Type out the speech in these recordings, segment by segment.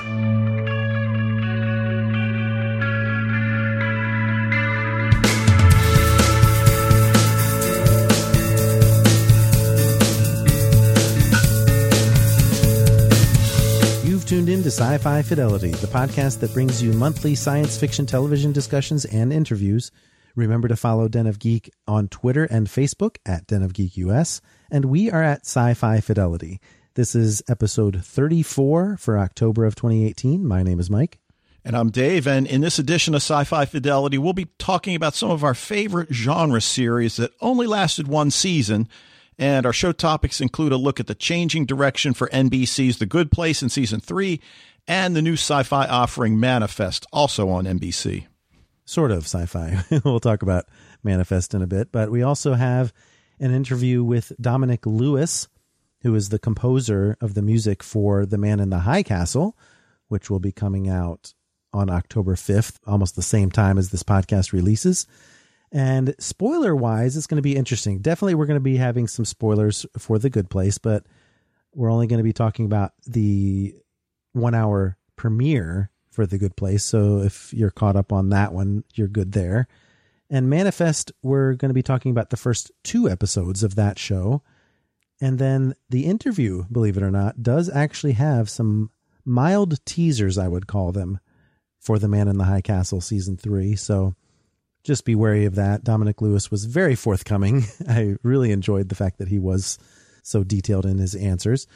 You've tuned in to Sci Fi Fidelity, the podcast that brings you monthly science fiction television discussions and interviews. Remember to follow Den of Geek on Twitter and Facebook at Den of Geek US, and we are at Sci Fi Fidelity. This is episode 34 for October of 2018. My name is Mike. And I'm Dave, and in this edition of Sci Fi Fidelity, we'll be talking about some of our favorite genre series that only lasted one season. And our show topics include a look at the changing direction for NBC's The Good Place in season three and the new sci fi offering Manifest, also on NBC. Sort of sci fi. we'll talk about Manifest in a bit, but we also have an interview with Dominic Lewis, who is the composer of the music for The Man in the High Castle, which will be coming out on October 5th, almost the same time as this podcast releases. And spoiler wise, it's going to be interesting. Definitely, we're going to be having some spoilers for The Good Place, but we're only going to be talking about the one hour premiere for The Good Place. So if you're caught up on that one, you're good there. And Manifest, we're going to be talking about the first two episodes of that show. And then the interview, believe it or not, does actually have some mild teasers, I would call them, for The Man in the High Castle season three. So just be wary of that. Dominic Lewis was very forthcoming. I really enjoyed the fact that he was so detailed in his answers.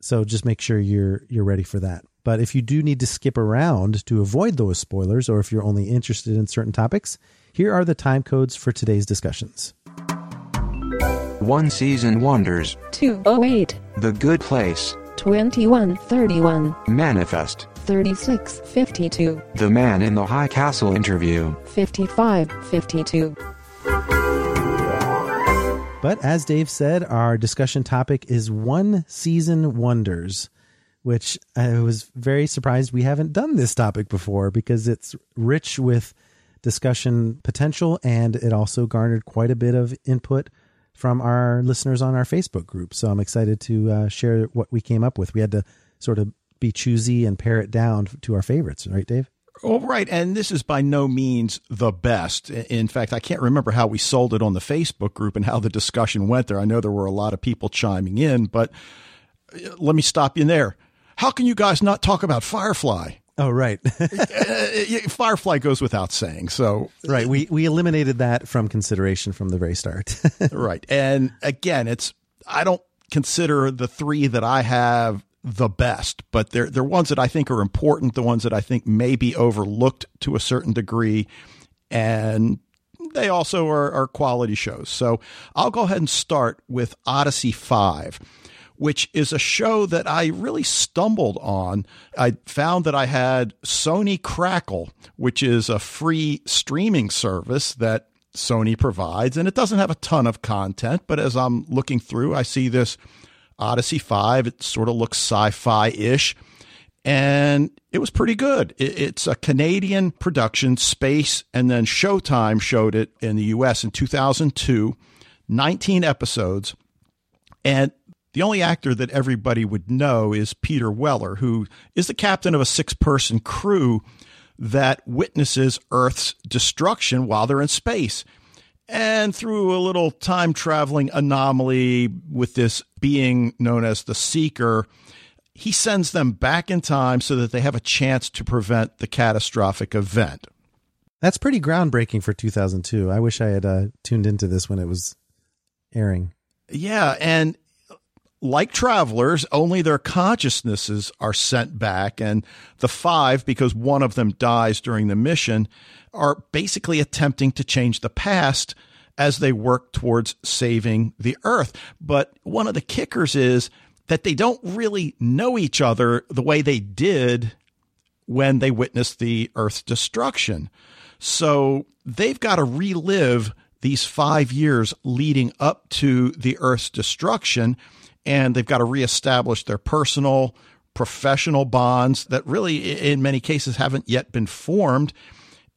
So just make sure you're you're ready for that. But if you do need to skip around to avoid those spoilers, or if you're only interested in certain topics, here are the time codes for today's discussions. One Season Wonders, 208, The Good Place, 2131, Manifest, 3652, The Man in the High Castle interview. 5552. But as Dave said, our discussion topic is one season wonders, which I was very surprised we haven't done this topic before because it's rich with discussion potential and it also garnered quite a bit of input from our listeners on our Facebook group. So I'm excited to uh, share what we came up with. We had to sort of be choosy and pare it down to our favorites, right, Dave? All right, and this is by no means the best. In fact, I can't remember how we sold it on the Facebook group and how the discussion went there. I know there were a lot of people chiming in, but uh, let me stop you there. How can you guys not talk about Firefly? Oh, right. Uh, Firefly goes without saying. So, right. We, we eliminated that from consideration from the very start. right. And again, it's, I don't consider the three that I have the best, but they're, they're ones that I think are important, the ones that I think may be overlooked to a certain degree. And they also are, are quality shows. So I'll go ahead and start with Odyssey 5 which is a show that I really stumbled on. I found that I had Sony Crackle, which is a free streaming service that Sony provides, and it doesn't have a ton of content, but as I'm looking through, I see this Odyssey 5. It sort of looks sci fi ish. And it was pretty good. It's a Canadian production, Space, and then Showtime showed it in the US in 2002, 19 episodes. And the only actor that everybody would know is Peter Weller, who is the captain of a six person crew that witnesses Earth's destruction while they're in space. And through a little time traveling anomaly with this being known as the Seeker, he sends them back in time so that they have a chance to prevent the catastrophic event. That's pretty groundbreaking for 2002. I wish I had uh, tuned into this when it was airing. Yeah, and like travelers, only their consciousnesses are sent back, and the five, because one of them dies during the mission, are basically attempting to change the past as they work towards saving the Earth. But one of the kickers is that they don't really know each other the way they did when they witnessed the Earth's destruction. So they've got to relive these five years leading up to the Earth's destruction, and they've got to reestablish their personal, professional bonds that really, in many cases, haven't yet been formed.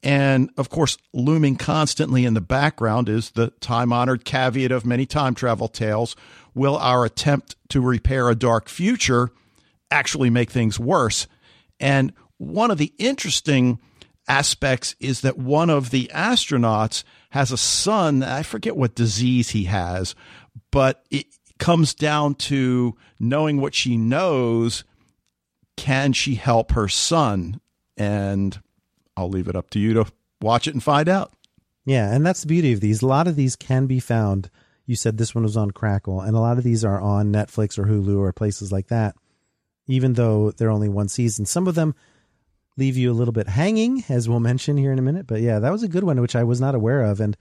And of course, looming constantly in the background is the time honored caveat of many time travel tales will our attempt to repair a dark future actually make things worse? And one of the interesting aspects is that one of the astronauts has a son. I forget what disease he has, but it comes down to knowing what she knows. Can she help her son? And I'll leave it up to you to watch it and find out. Yeah, and that's the beauty of these. A lot of these can be found. You said this one was on Crackle, and a lot of these are on Netflix or Hulu or places like that, even though they're only one season. Some of them leave you a little bit hanging, as we'll mention here in a minute. But yeah, that was a good one, which I was not aware of. And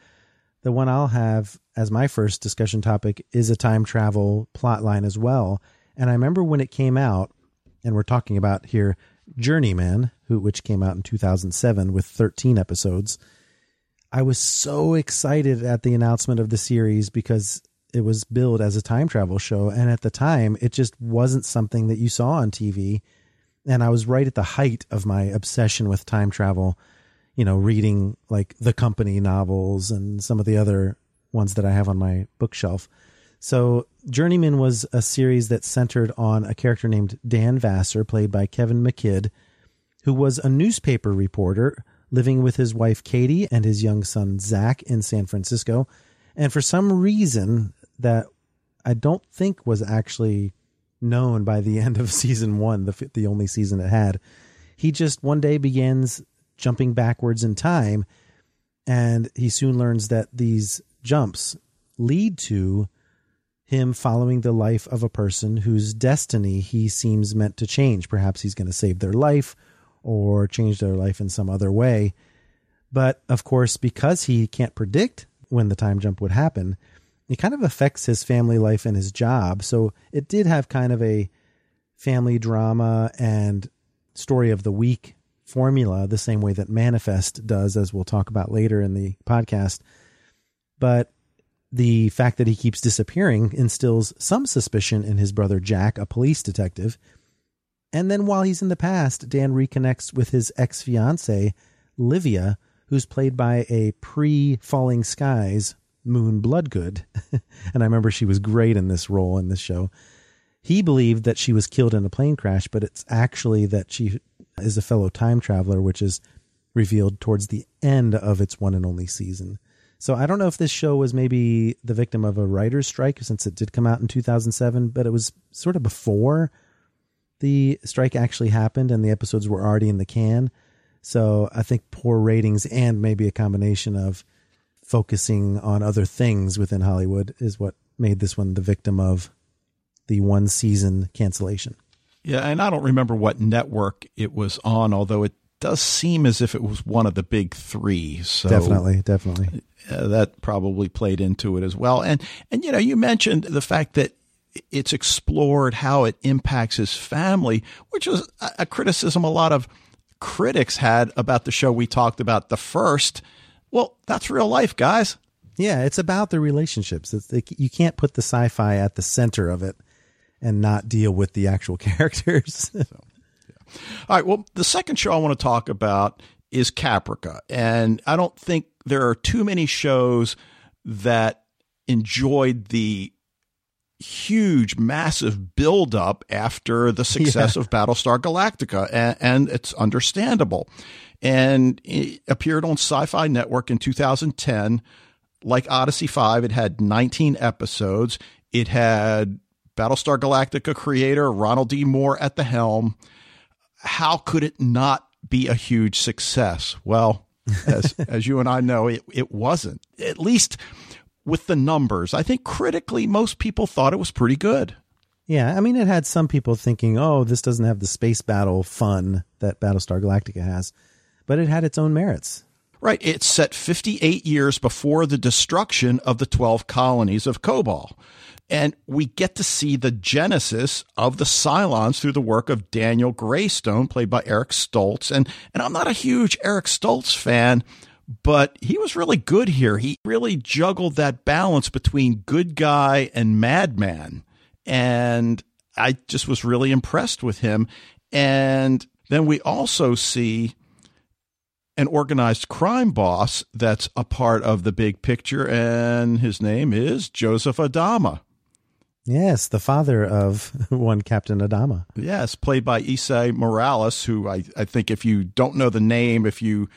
the one I'll have as my first discussion topic is a time travel plot line as well. And I remember when it came out, and we're talking about here Journeyman, who which came out in 2007 with 13 episodes. I was so excited at the announcement of the series because it was billed as a time travel show and at the time it just wasn't something that you saw on TV and I was right at the height of my obsession with time travel, you know, reading like the company novels and some of the other ones that I have on my bookshelf. So, Journeyman was a series that centered on a character named Dan Vassar, played by Kevin McKidd, who was a newspaper reporter living with his wife Katie and his young son Zach in San Francisco. And for some reason that I don't think was actually known by the end of season one, the the only season it had. He just one day begins jumping backwards in time, and he soon learns that these jumps lead to him following the life of a person whose destiny he seems meant to change. Perhaps he's going to save their life or change their life in some other way. But of course, because he can't predict when the time jump would happen, it kind of affects his family life and his job. So it did have kind of a family drama and story of the week formula, the same way that Manifest does, as we'll talk about later in the podcast. But the fact that he keeps disappearing instills some suspicion in his brother Jack, a police detective. And then while he's in the past, Dan reconnects with his ex fiancee, Livia, who's played by a pre Falling Skies Moon Bloodgood. and I remember she was great in this role in this show. He believed that she was killed in a plane crash, but it's actually that she is a fellow time traveler, which is revealed towards the end of its one and only season. So I don't know if this show was maybe the victim of a writer's strike since it did come out in 2007, but it was sort of before the strike actually happened and the episodes were already in the can. So I think poor ratings and maybe a combination of focusing on other things within Hollywood is what made this one the victim of the one season cancellation. Yeah, and I don't remember what network it was on, although it does seem as if it was one of the big three. So definitely, definitely, uh, that probably played into it as well. And and you know, you mentioned the fact that it's explored how it impacts his family, which was a criticism a lot of critics had about the show we talked about the first well, that's real life, guys. Yeah, it's about the relationships. Like, you can't put the sci-fi at the center of it and not deal with the actual characters. so, yeah. All right. Well, the second show I want to talk about is Caprica, and I don't think there are too many shows that enjoyed the huge, massive buildup after the success yeah. of Battlestar Galactica, and, and it's understandable and it appeared on Sci Fi Network in 2010. Like Odyssey 5, it had 19 episodes. It had Battlestar Galactica creator Ronald D. Moore at the helm. How could it not be a huge success? Well, as, as you and I know, it, it wasn't. At least with the numbers. I think critically, most people thought it was pretty good. Yeah, I mean, it had some people thinking, oh, this doesn't have the space battle fun that Battlestar Galactica has but it had its own merits. Right. It's set 58 years before the destruction of the 12 colonies of Kobol. And we get to see the genesis of the Cylons through the work of Daniel Graystone, played by Eric Stoltz. And, and I'm not a huge Eric Stoltz fan, but he was really good here. He really juggled that balance between good guy and madman. And I just was really impressed with him. And then we also see an organized crime boss that's a part of the big picture, and his name is Joseph Adama. Yes, the father of one Captain Adama. Yes, played by Esai Morales, who I, I think if you don't know the name, if you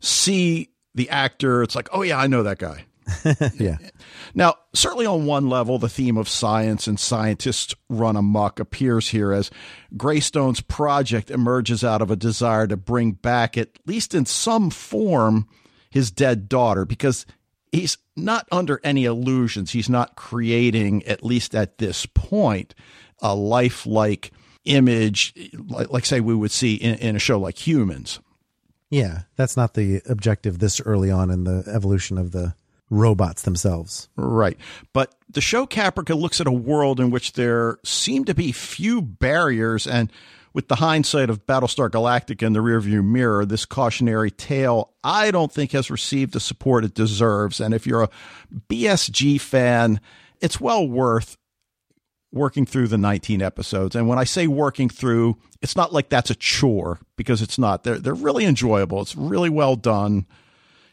see the actor, it's like, oh, yeah, I know that guy. yeah. Now, certainly on one level, the theme of science and scientists run amok appears here as Graystone's project emerges out of a desire to bring back, at least in some form, his dead daughter, because he's not under any illusions. He's not creating, at least at this point, a lifelike image, like, like say we would see in, in a show like Humans. Yeah, that's not the objective this early on in the evolution of the robots themselves. Right. But the show Caprica looks at a world in which there seem to be few barriers and with the hindsight of Battlestar Galactica in the rearview mirror, this cautionary tale I don't think has received the support it deserves. And if you're a BSG fan, it's well worth working through the 19 episodes. And when I say working through, it's not like that's a chore because it's not. They're they're really enjoyable. It's really well done.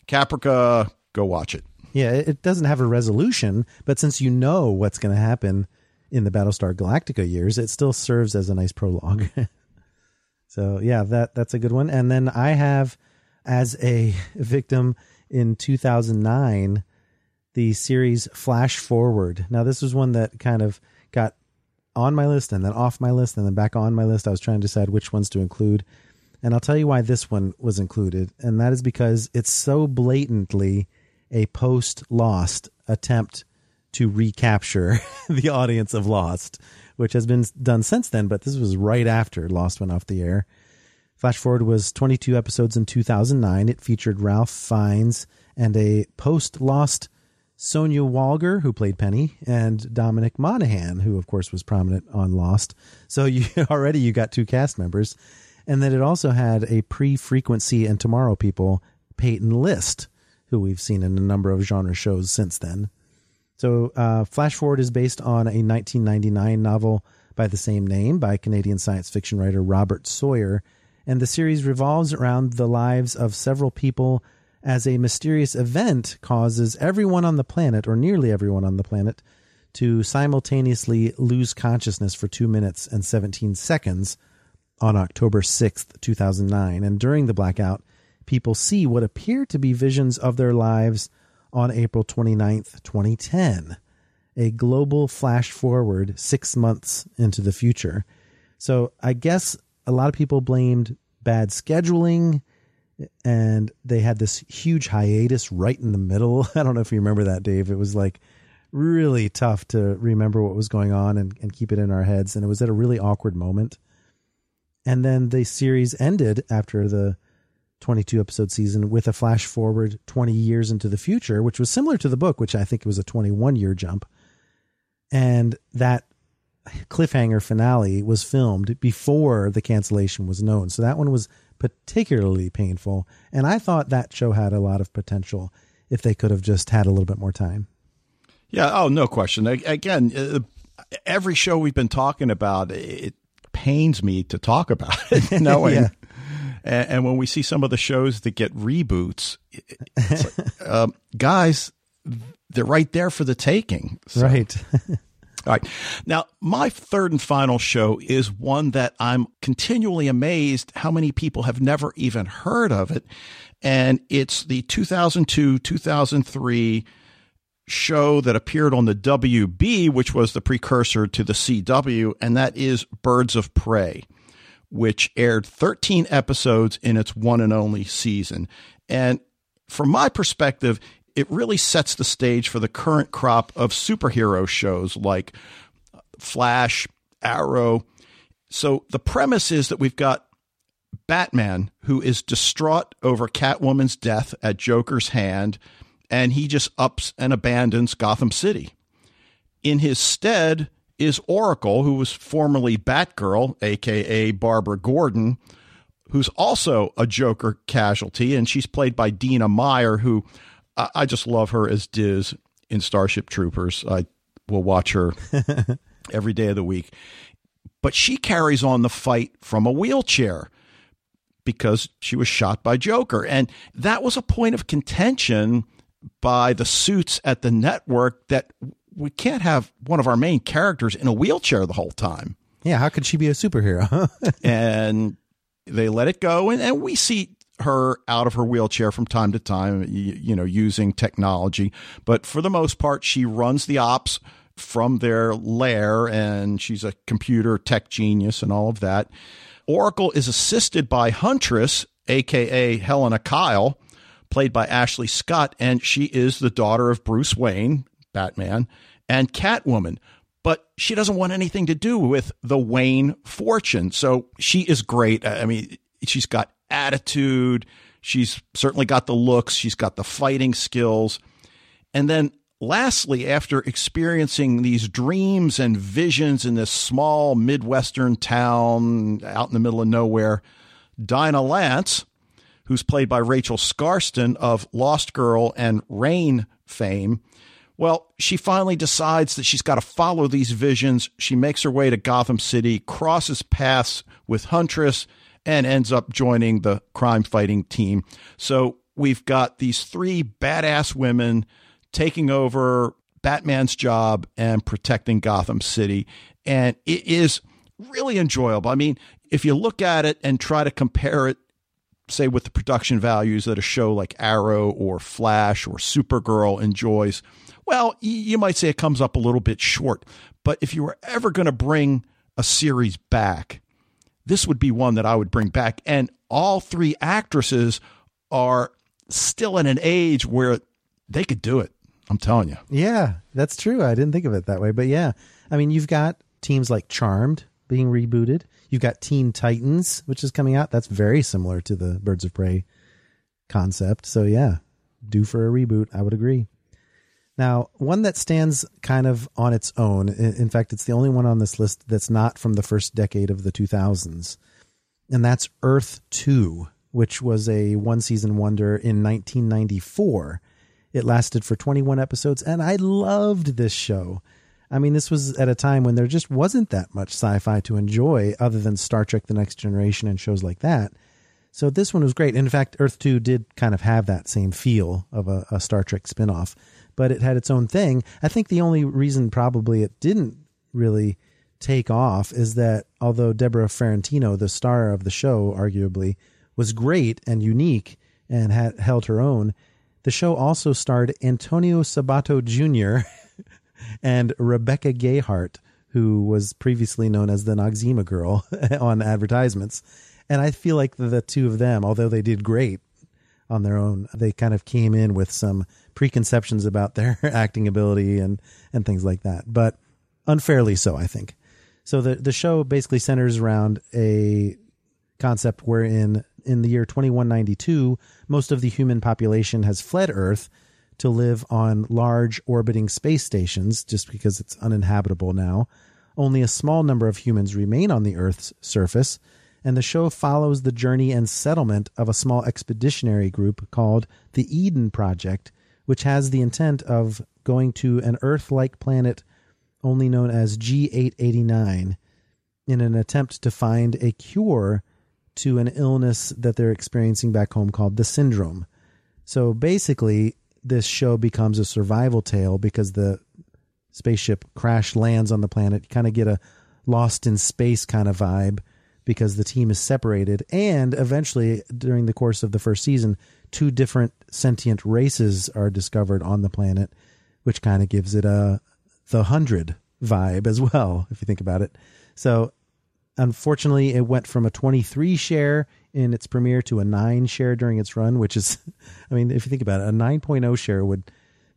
Caprica, go watch it. Yeah, it doesn't have a resolution, but since you know what's going to happen in the Battlestar Galactica years, it still serves as a nice prologue. Mm-hmm. so yeah, that that's a good one. And then I have as a victim in 2009 the series Flash Forward. Now this was one that kind of got on my list and then off my list and then back on my list. I was trying to decide which ones to include. And I'll tell you why this one was included, and that is because it's so blatantly a post Lost attempt to recapture the audience of Lost, which has been done since then, but this was right after Lost went off the air. Flash Forward was 22 episodes in 2009. It featured Ralph Fiennes and a post Lost Sonya Walger, who played Penny, and Dominic Monaghan, who of course was prominent on Lost. So you already you got two cast members, and then it also had a pre-frequency and Tomorrow people, Peyton List, who we've seen in a number of genre shows since then. So, uh, Flash Forward is based on a 1999 novel by the same name by Canadian science fiction writer Robert Sawyer, and the series revolves around the lives of several people as a mysterious event causes everyone on the planet, or nearly everyone on the planet, to simultaneously lose consciousness for two minutes and 17 seconds on October 6th, 2009. And during the blackout, people see what appear to be visions of their lives on April 29th, 2010, a global flash forward six months into the future. So I guess a lot of people blamed bad scheduling and they had this huge hiatus right in the middle. I don't know if you remember that, Dave. It was like really tough to remember what was going on and, and keep it in our heads. And it was at a really awkward moment. And then the series ended after the 22 episode season with a flash forward 20 years into the future, which was similar to the book, which I think was a 21 year jump. And that cliffhanger finale was filmed before the cancellation was known. So that one was particularly painful. And I thought that show had a lot of potential if they could have just had a little bit more time. Yeah. Oh, no question. Again, uh, every show we've been talking about, it pains me to talk about it, knowing. yeah and, and, when we see some of the shows that get reboots, like, um, guys, they're right there for the taking. So. Right. All right. Now, my third and final show is one that I'm continually amazed how many people have never even heard of it. And it's the 2002 2003 show that appeared on the WB, which was the precursor to the CW, and that is Birds of Prey which aired 13 episodes in its one and only season. And from my perspective, it really sets the stage for the current crop of superhero shows like Flash, Arrow. So the premise is that we've got Batman who is distraught over Catwoman's death at Joker's hand, and he just ups and abandons Gotham City. In his stead is Oracle, who was formerly Batgirl, aka Barbara Gordon, who's also a Joker casualty, and she's played by Dina Meyer, who I, I just love her as Diz in Starship Troopers. I will watch her every day of the week. But she carries on the fight from a wheelchair because she was shot by Joker. And that was a point of contention by the suits at the network that we can't have one of our main characters in a wheelchair the whole time. Yeah, how could she be a superhero? and they let it go. And, and we see her out of her wheelchair from time to time, you, you know, using technology. But for the most part, she runs the ops from their lair and she's a computer tech genius and all of that. Oracle is assisted by Huntress, aka Helena Kyle, played by Ashley Scott, and she is the daughter of Bruce Wayne, Batman, and Catwoman. But she doesn't want anything to do with the Wayne fortune. So she is great. I mean, she's got attitude. She's certainly got the looks. She's got the fighting skills. And then lastly, after experiencing these dreams and visions in this small Midwestern town out in the middle of nowhere, Dinah Lance, who's played by Rachel Skarsten of Lost Girl and Reign fame, well, she finally decides that she's got to follow these visions. She makes her way to Gotham City, crosses paths with Huntress, and ends up joining the crime fighting team. So we've got these three badass women taking over Batman's job and protecting Gotham City. And it is really enjoyable. I mean, if you look at it and try to compare it, say, with the production values that a show like Arrow or Flash or Supergirl enjoys, well, you might say it comes up a little bit short. But if you were ever going to bring a series back, this would be one that I would bring back. And all three actresses are still in an age where they could do it. I'm telling you. Yeah, that's true. I didn't think of it that way. But yeah, I mean, you've got teams like Charmed being rebooted. You've got Teen Titans, which is coming out. That's very similar to the Birds of Prey concept. So yeah, due for a reboot. I would agree. Now, one that stands kind of on its own. In fact, it's the only one on this list that's not from the first decade of the 2000s. And that's Earth 2, which was a one season wonder in 1994 it lasted for 21 episodes, and I loved this show. I mean, this was at a time when there just wasn't that much sci fi to enjoy other than Star Trek The Next Generation and shows like that. So this one was great. In fact, Earth 2 did kind of have that same feel of a, a Star Trek spinoff, but it had its own thing. I think the only reason probably it didn't really take off is that although Deborah Farentino, the star of the show, arguably, was great and unique and had held her own, the show also starred Antonio Sabato Jr. and Rebecca Gayheart, who was previously known as the Noxzema girl on advertisements. And I feel like the, the two of them, although they did great on their own, they kind of came in with some preconceptions about their acting ability and, and things like that. But unfairly so, I think. So the, the show basically centers around a concept wherein in the year 2192, most of the human population has fled Earth to live on large orbiting space stations just because it's uninhabitable now. Only a small number of humans remain on the Earth's surface, and the show follows the journey and settlement of a small expeditionary group called the Eden Project, which has the intent of going to an Earth like planet only known as G889 in an attempt to find a cure to an illness that they're experiencing back home called the syndrome. So basically, this show becomes a survival tale because the spaceship crash lands on the planet. You kind of get a lost in space kind of vibe because the team is separated. And eventually, during the course of the first season, two different sentient races are discovered on the planet, which kind of gives it a the hundred vibe as well, if you think about it. So Unfortunately, it went from a 23 share in its premiere to a 9 share during its run, which is, I mean, if you think about it, a 9.0 share would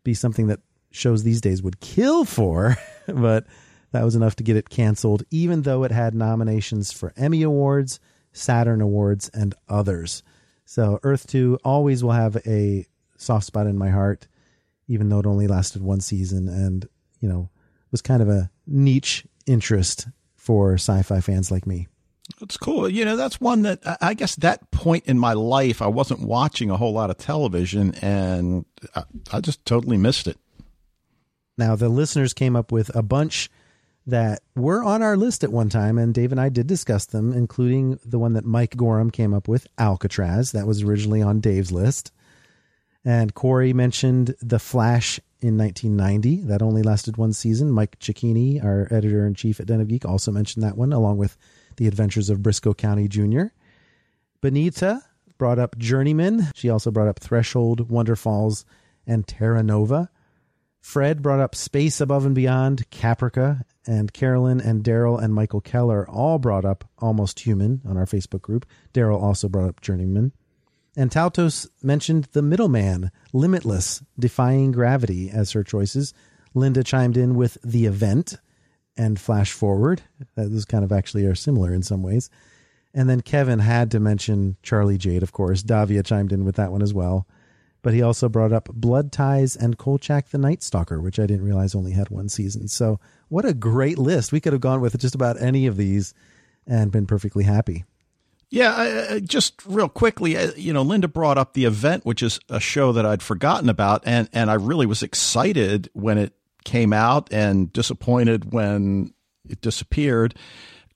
be something that shows these days would kill for, but that was enough to get it canceled, even though it had nominations for Emmy Awards, Saturn Awards, and others. So Earth 2 always will have a soft spot in my heart, even though it only lasted one season. And, you know, was kind of a niche interest for sci-fi fans like me. It's cool. You know, that's one that I- I guess that point in my life, I wasn't watching a whole lot of television and I, I just totally missed it. Now, the listeners came up with a bunch that were on our list at one time, and Dave and I did discuss them, including the one that Mike Gorham came up with, Alcatraz. That was originally on Dave's list. And Corey mentioned The Flash in 1990. That only lasted one season. Mike Cecchini, our editor in chief at Den of Geek, also mentioned that one, along with The Adventures of Brisco County Jr. Benita brought up Journeyman. She also brought up Threshold, Wonder Falls, and Terra Nova. Fred brought up Space Above and Beyond, Caprica, and Carolyn and Daryl and Michael Keller all brought up Almost Human on our Facebook group. Daryl also brought up Journeyman. And Tautos mentioned The Middleman, Limitless, Defying Gravity as her choices. Linda chimed in with The Event and Flash Forward. Those kind of actually are similar in some ways. And then Kevin had to mention Charlie Jade, of course. Davia chimed in with that one as well. But he also brought up Blood Ties and Kolchak the Night Stalker, which I didn't realize only had one season. So, what a great list. We could have gone with just about any of these and been perfectly happy. Yeah, I- I- just real quickly, uh, you know, Linda brought up the event, which is a show that I'd forgotten about, and and I really was excited when it came out, and disappointed when it disappeared.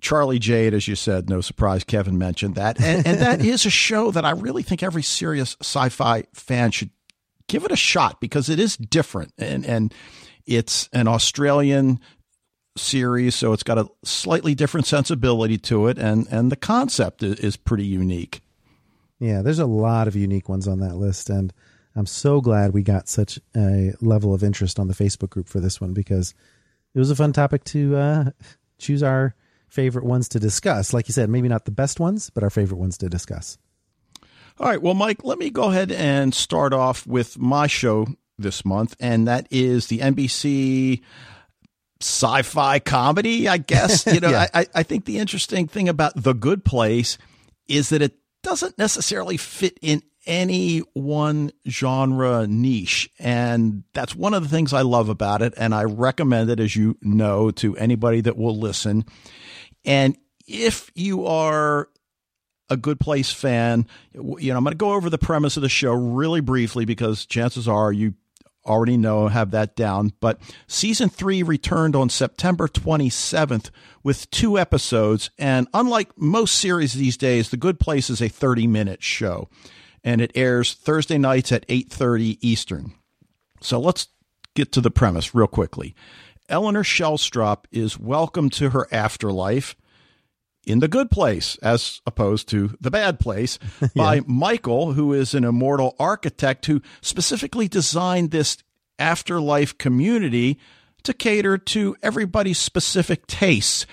Charlie Jade, as you said, no surprise. Kevin mentioned that, and and that is a show that I really think every serious sci-fi fan should give it a shot because it is different, and and it's an Australian series, so it's got a slightly different sensibility to it, and and the concept is, is pretty unique. Yeah, there's a lot of unique ones on that list, and I'm so glad we got such a level of interest on the Facebook group for this one because it was a fun topic to uh, choose our favorite ones to discuss. Like you said, maybe not the best ones, but our favorite ones to discuss. All right, well, Mike, let me go ahead and start off with my show this month, and that is the NBC sci-fi comedy. I guess you know. Yeah. I, I think the interesting thing about The Good Place is that it doesn't necessarily fit in any one genre niche. And that's one of the things I love about it. And I recommend it, as you know, to anybody that will listen. And if you are a good place fan, you know, I'm going to go over the premise of the show really briefly because chances are you already know, have that down. But season three returned on September 27th with two episodes. And unlike most series these days, The Good Place is a 30 minute show and it airs Thursday nights at 8:30 Eastern. So let's get to the premise real quickly. Eleanor Shellstrop is welcomed to her afterlife in the good place as opposed to the bad place by Michael, who is an immortal architect who specifically designed this afterlife community to cater to everybody's specific tastes.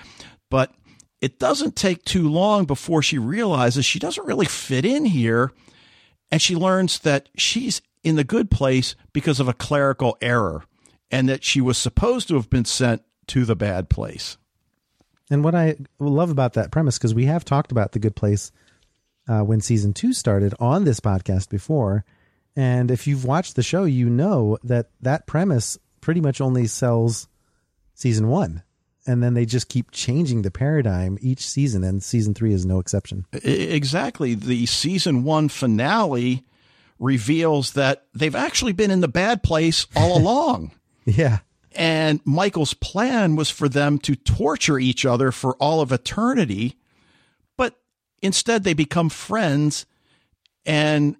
But it doesn't take too long before she realizes she doesn't really fit in here. And she learns that she's in the good place because of a clerical error and that she was supposed to have been sent to the bad place. And what I love about that premise, because we have talked about the good place uh, when season two started on this podcast before, and if you've watched the show, you know that that premise pretty much only sells season one, and then they just keep changing the paradigm each season, and season three is no exception. Exactly. The season one finale reveals that they've actually been in the bad place all along. Yeah, And Michael's plan was for them to torture each other for all of eternity, but instead they become friends and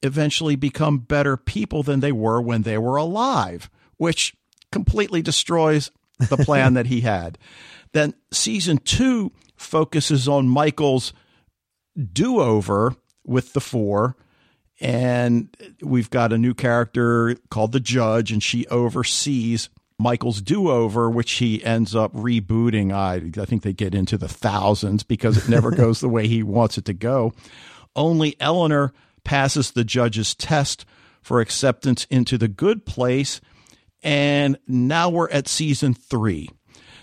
eventually become better people than they were when they were alive, which completely destroys the plan that he had. Then season two focuses on Michael's do over with the four. And we've got a new character called the judge, and she oversees Michael's do over, which he ends up rebooting. I, I think they get into the thousands because it never goes the way he wants it to go. Only Eleanor passes the judge's test for acceptance into the good place. And now we're at season three.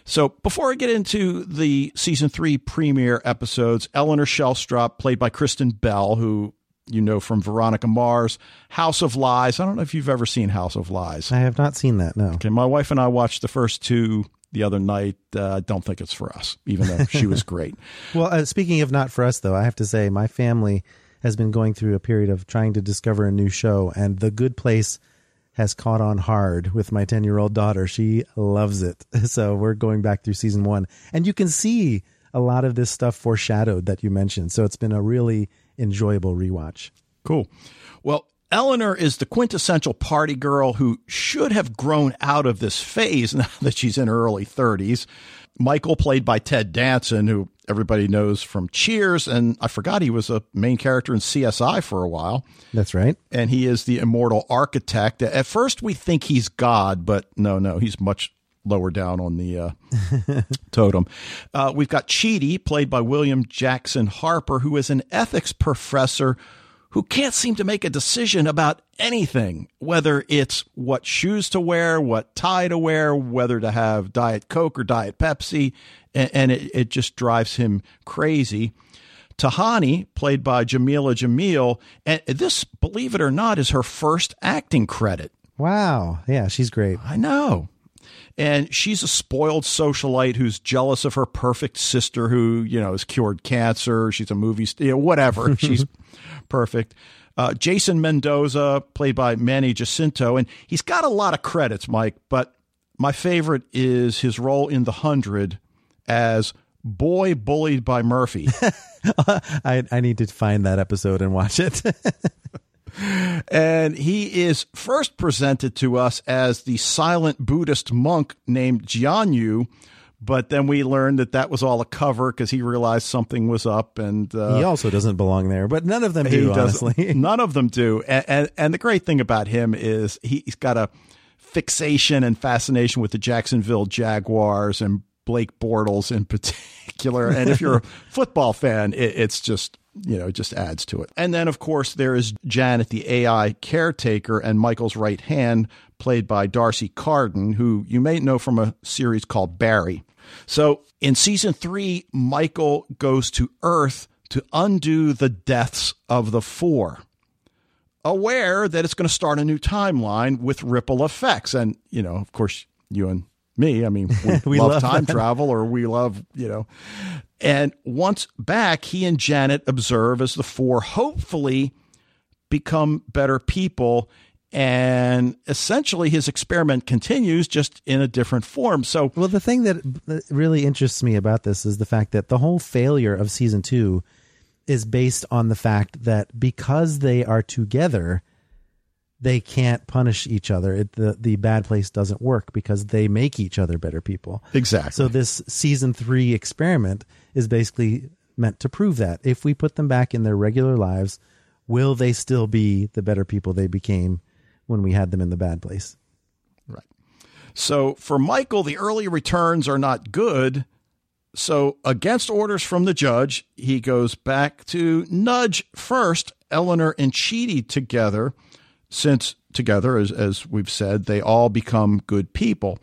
So before I get into the season three premiere episodes, Eleanor Shellstrop, played by Kristen Bell, who you know from Veronica Mars, House of Lies. I don't know if you've ever seen House of Lies. I have not seen that. No. Okay, my wife and I watched the first two the other night. Uh, I don't think it's for us, even though she was great. Well, uh, speaking of not for us, though, I have to say my family has been going through a period of trying to discover a new show, and The Good Place has caught on hard with my 10 year old daughter. She loves it. So we're going back through season one, and you can see a lot of this stuff foreshadowed that you mentioned. So it's been a really enjoyable rewatch. Cool. Well, Eleanor is the quintessential party girl who should have grown out of this phase now that she's in her early 30s. Michael, played by Ted Danson, who everybody knows from Cheers, and I forgot he was a main character in CSI for a while. That's right. And he is the immortal architect. At first, we think he's God, but no, no, he's much lower down on the uh, totem. Uh, we've got Chidi, played by William Jackson Harper, who is an ethics professor who can't seem to make a decision about anything, whether it's what shoes to wear, what tie to wear, whether to have Diet Coke or Diet Pepsi, and, and it, it just drives him crazy. Tahani, played by Jameela Jamil, and this, believe it or not, is her first acting credit. Wow. Yeah, she's great. I know. And she's a spoiled socialite who's jealous of her perfect sister who, you know, has cured cancer. She's a movie, st- you know, whatever. she's perfect. Uh, Jason Mendoza, played by Manny Jacinto. And he's got a lot of credits, Mike, but my favorite is his role in The Hundred as boy bullied by Murphy. I, I need to find that episode and watch it. and he is first presented to us as the silent Buddhist monk named Jianyu. But then we learned that that was all a cover because he realized something was up, and uh, he also doesn't belong there. But none of them do, honestly. none of them do. And, and, and the great thing about him is he, he's got a fixation and fascination with the Jacksonville Jaguars and Blake Bortles in particular. And if you're a football fan, it, it's just you know, it just adds to it. And then, of course, there is Janet, the AI caretaker, and Michael's right hand, played by D'Arcy Carden, who you may know from a series called Barry. So in season three, Michael goes to Earth to undo the deaths of the four, aware that it's going to start a new timeline with ripple effects. And, you know, of course, you and me, I mean, we, We love, love time travel or we love, you know. And once back, he and Janet observe as the four hopefully become better people. And essentially, his experiment continues just in a different form. So, Well, the thing that that really interests me about this is the fact that the whole failure of season two is based on the fact that because they are together, they can't punish each other. It, the the bad place doesn't work because they make each other better people. Exactly. So this season three experiment is basically meant to prove that if we put them back in their regular lives, will they still be the better people they became when we had them in the bad place? Right. So for Michael, the early returns are not good. So, against orders from the judge, he goes back to nudge first Eleanor and Chidi together, since together, as, as we've said, they all become good people.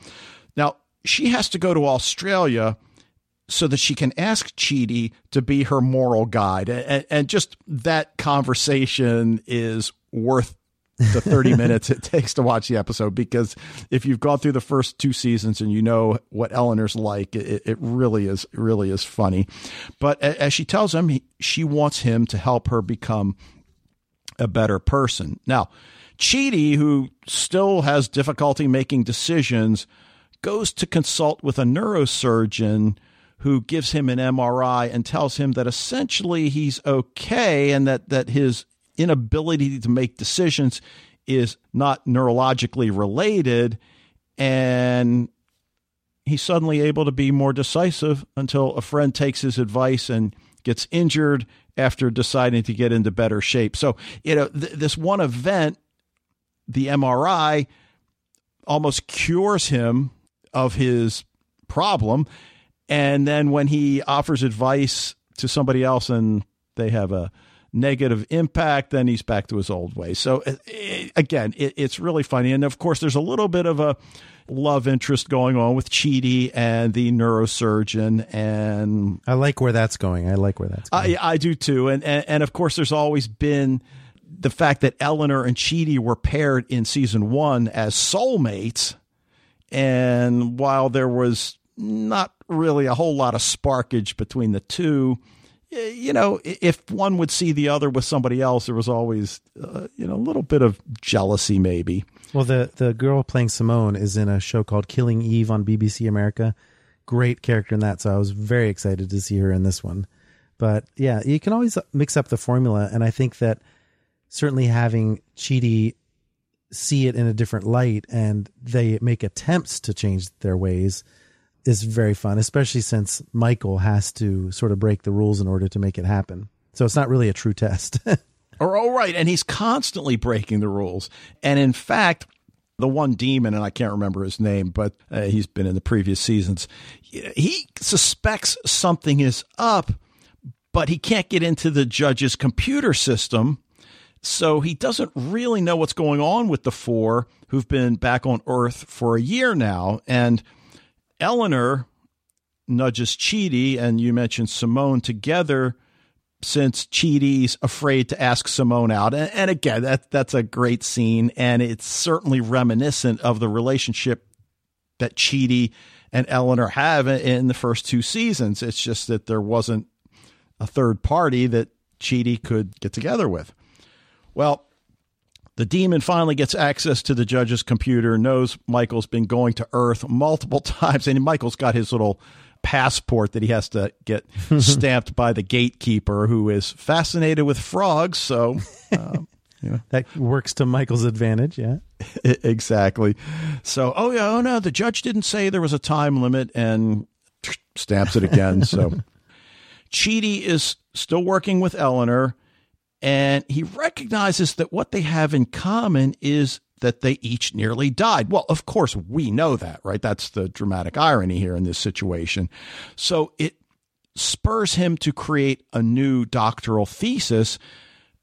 Now, she has to go to Australia so that she can ask Chidi to be her moral guide. And, and just that conversation is worth the 30 minutes it takes to watch the episode because if you've gone through the first two seasons and you know what Eleanor's like, it, it really is really is funny. But as she tells him, he, she wants him to help her become a better person. Now, Chidi, who still has difficulty making decisions, goes to consult with a neurosurgeon who gives him an MRI and tells him that essentially he's okay and that, that his inability to make decisions is not neurologically related. And he's suddenly able to be more decisive until a friend takes his advice and gets injured after deciding to get into better shape. So, you know, th- this one event, the MRI, almost cures him of his problem. And then when he offers advice to somebody else and they have a negative impact, then he's back to his old ways. So uh, uh, again, it, it's really funny. And of course, there's a little bit of a love interest going on with Chidi and the neurosurgeon. And I like where that's going. I like where that's going. I, I do too. And, and, and of course, there's always been the fact that Eleanor and Chidi were paired in season one as soulmates. And while there was not really a whole lot of sparkage between the two, you know, if one would see the other with somebody else, there was always, uh, you know, a little bit of jealousy, maybe. Well, the the girl playing Simone is in a show called Killing Eve on BBC America. Great character in that, so I was very excited to see her in this one. But yeah, you can always mix up the formula, and I think that certainly having Chidi see it in a different light and they make attempts to change their ways is very fun, especially since Michael has to sort of break the rules in order to make it happen. So it's not really a true test. or all right, and he's constantly breaking the rules. And in fact, the one demon, and I can't remember his name, but uh, he's been in the previous seasons. He suspects something is up, but he can't get into the judge's computer system. So he doesn't really know what's going on with the four who've been back on Earth for a year now. And Eleanor nudges Chidi, and you mentioned Simone together since Chidi's afraid to ask Simone out. And, and, again, that that's a great scene, and it's certainly reminiscent of the relationship that Chidi and Eleanor have in the first two seasons. It's just that there wasn't a third party that Chidi could get together with. Well, the demon finally gets access to the judge's computer, knows Michael's been going to Earth multiple times, and Michael's got his little passport that he has to get stamped by the gatekeeper who is fascinated with frogs. So, um, that works to Michael's advantage. Yeah, exactly. So, oh yeah, oh no, the judge didn't say there was a time limit and stamps it again. So, Chidi is still working with Eleanor and he recognizes that what they have in common is that they each nearly died. Well, of course, we know that, right? That's the dramatic irony here in this situation. So it spurs him to create a new doctoral thesis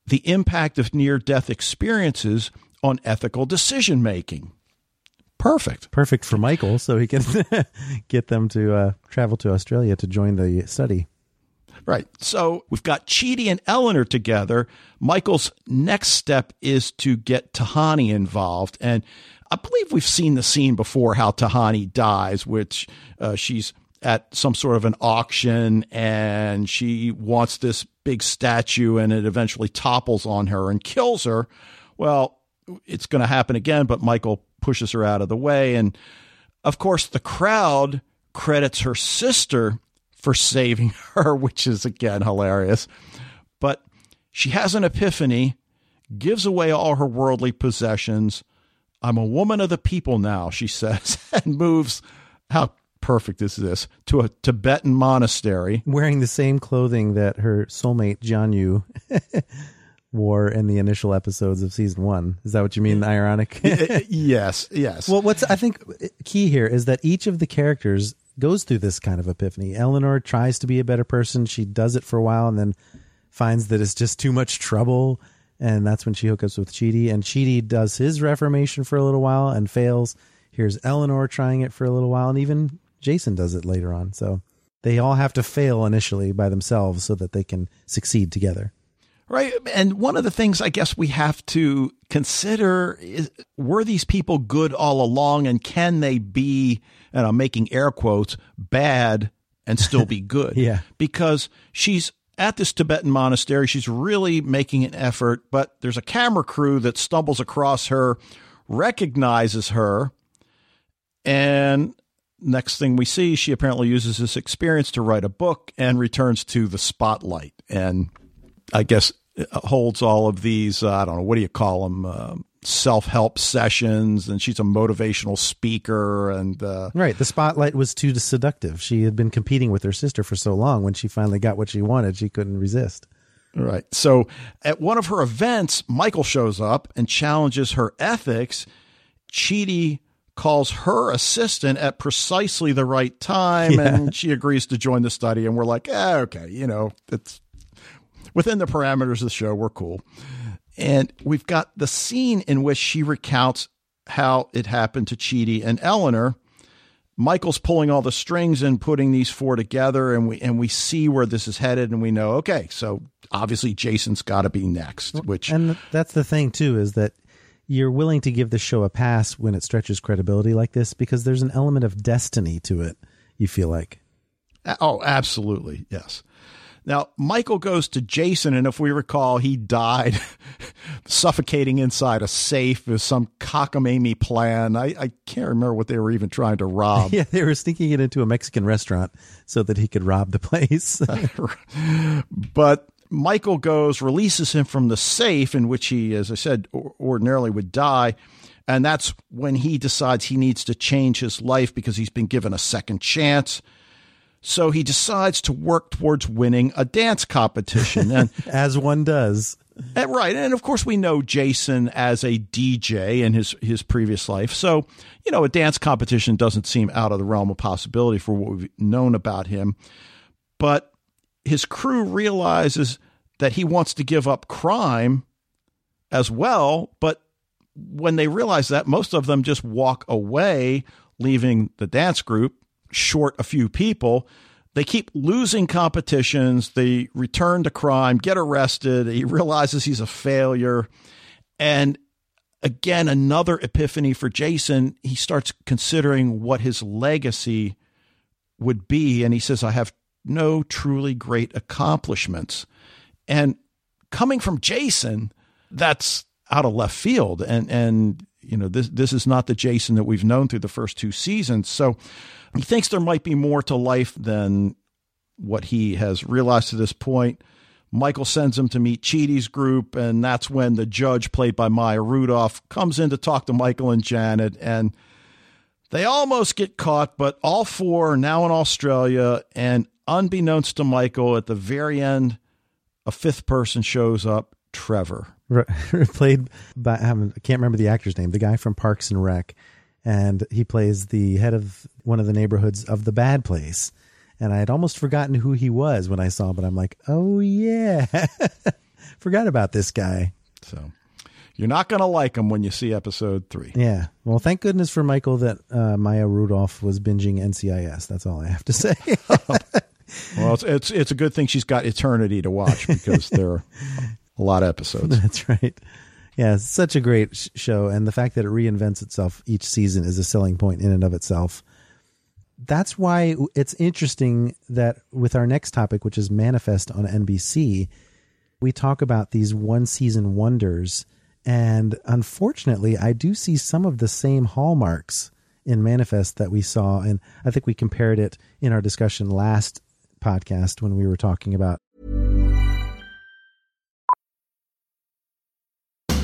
the impact of near death experiences on ethical decision making. Perfect. Perfect for Michael, so he can get them to uh, travel to Australia to join the study. Right. So we've got Chidi and Eleanor together. Michael's next step is to get Tahani involved. And I believe we've seen the scene before how Tahani dies, which uh, she's at some sort of an auction and she wants this big statue and it eventually topples on her and kills her. Well, it's going to happen again, but Michael pushes her out of the way. And of course, the crowd credits her sister for saving her, which is again hilarious. But she has an epiphany, gives away all her worldly possessions. I'm a woman of the people now, she says, and moves. How perfect is this? To a Tibetan monastery. Wearing the same clothing that her soulmate, Jianyu, wore in the initial episodes of season one. Is that what you mean? Ironic? yes, yes. Well, what's I think key here is that each of the characters goes through this kind of epiphany. Eleanor tries to be a better person. She does it for a while and then finds that it's just too much trouble. And that's when she hooks up with Chidi. And Chidi does his reformation for a little while and fails. Here's Eleanor trying it for a little while. And even Jason does it later on. So they all have to fail initially by themselves so that they can succeed together. Right. And one of the things I guess we have to consider is were these people good all along and can they be, and I'm making air quotes, bad and still be good? yeah. Because she's at this Tibetan monastery. She's really making an effort, but there's a camera crew that stumbles across her, recognizes her, and next thing we see, she apparently uses this experience to write a book and returns to the spotlight. And I guess holds all of these, uh, I don't know, what do you call them? Uh, Self help sessions, and she's a motivational speaker. And uh, right, the spotlight was too seductive. She had been competing with her sister for so long. When she finally got what she wanted, she couldn't resist. Right. So at one of her events, Michael shows up and challenges her ethics. Chidi calls her assistant at precisely the right time, yeah. and she agrees to join the study. And we're like, eh, okay, you know, it's within the parameters of the show, we're cool. And we've got the scene in which she recounts how it happened to Chidi and Eleanor. Michael's pulling all the strings and putting these four together, and we and we see where this is headed, and we know okay, so obviously Jason's got to be next. Which and that's the thing too is that you're willing to give the show a pass when it stretches credibility like this because there's an element of destiny to it. You feel like, oh, absolutely, yes. Now, Michael goes to Jason, and if we recall, he died suffocating inside a safe with some cockamamie plan. I, I, can't remember what they were even trying to rob. yeah, they were sneaking it into a Mexican restaurant so that he could rob the place. but Michael goes, releases him from the safe in which he, as I said, ordinarily would die. And that's when he decides he needs to change his life because he's been given a second chance. So he decides to work towards winning a dance competition. And as one does. And, right. And of course, we know Jason as a DJ in his, his previous life. So, you know, a dance competition doesn't seem out of the realm of possibility for what we've known about him. But his crew realizes that he wants to give up crime as well. But when they realize that, most of them just walk away, leaving the dance group short a few people. They keep losing competitions. They return to crime, get arrested. He realizes he's a failure. And again, another epiphany for Jason. He starts considering what his legacy would be. And he says, I have no truly great accomplishments. And coming from Jason, that's out of left field. And, and, you know, this, this is not the Jason that we've known through the first two seasons. So he thinks there might be more to life than what he has realized to this point. Michael sends him to meet Chidi's group, and that's when the judge, played by Maya Rudolph, comes in to talk to Michael and Janet. And they almost get caught, but all four are now in Australia. And unbeknownst to Michael, at the very end, a fifth person shows up Trevor. Played by, I can't remember the actor's name, the guy from Parks and Rec and he plays the head of one of the neighborhoods of the bad place. And I had almost forgotten who he was when I saw him, but I'm like, oh yeah, forgot about this guy. So you're not going to like him when you see episode three. Yeah. Well, thank goodness for Michael that uh, Maya Rudolph was binging NCIS. That's all I have to say. well, it's, it's it's a good thing she's got Eternity to watch because there a lot of episodes. That's right. Yeah, it's such a great sh- show, and the fact that it reinvents itself each season is a selling point in and of itself. That's why it's interesting that with our next topic, which is Manifest on NBC, we talk about these one season wonders. And unfortunately, I do see some of the same hallmarks in Manifest that we saw. And I think we compared it in our discussion last podcast when we were talking about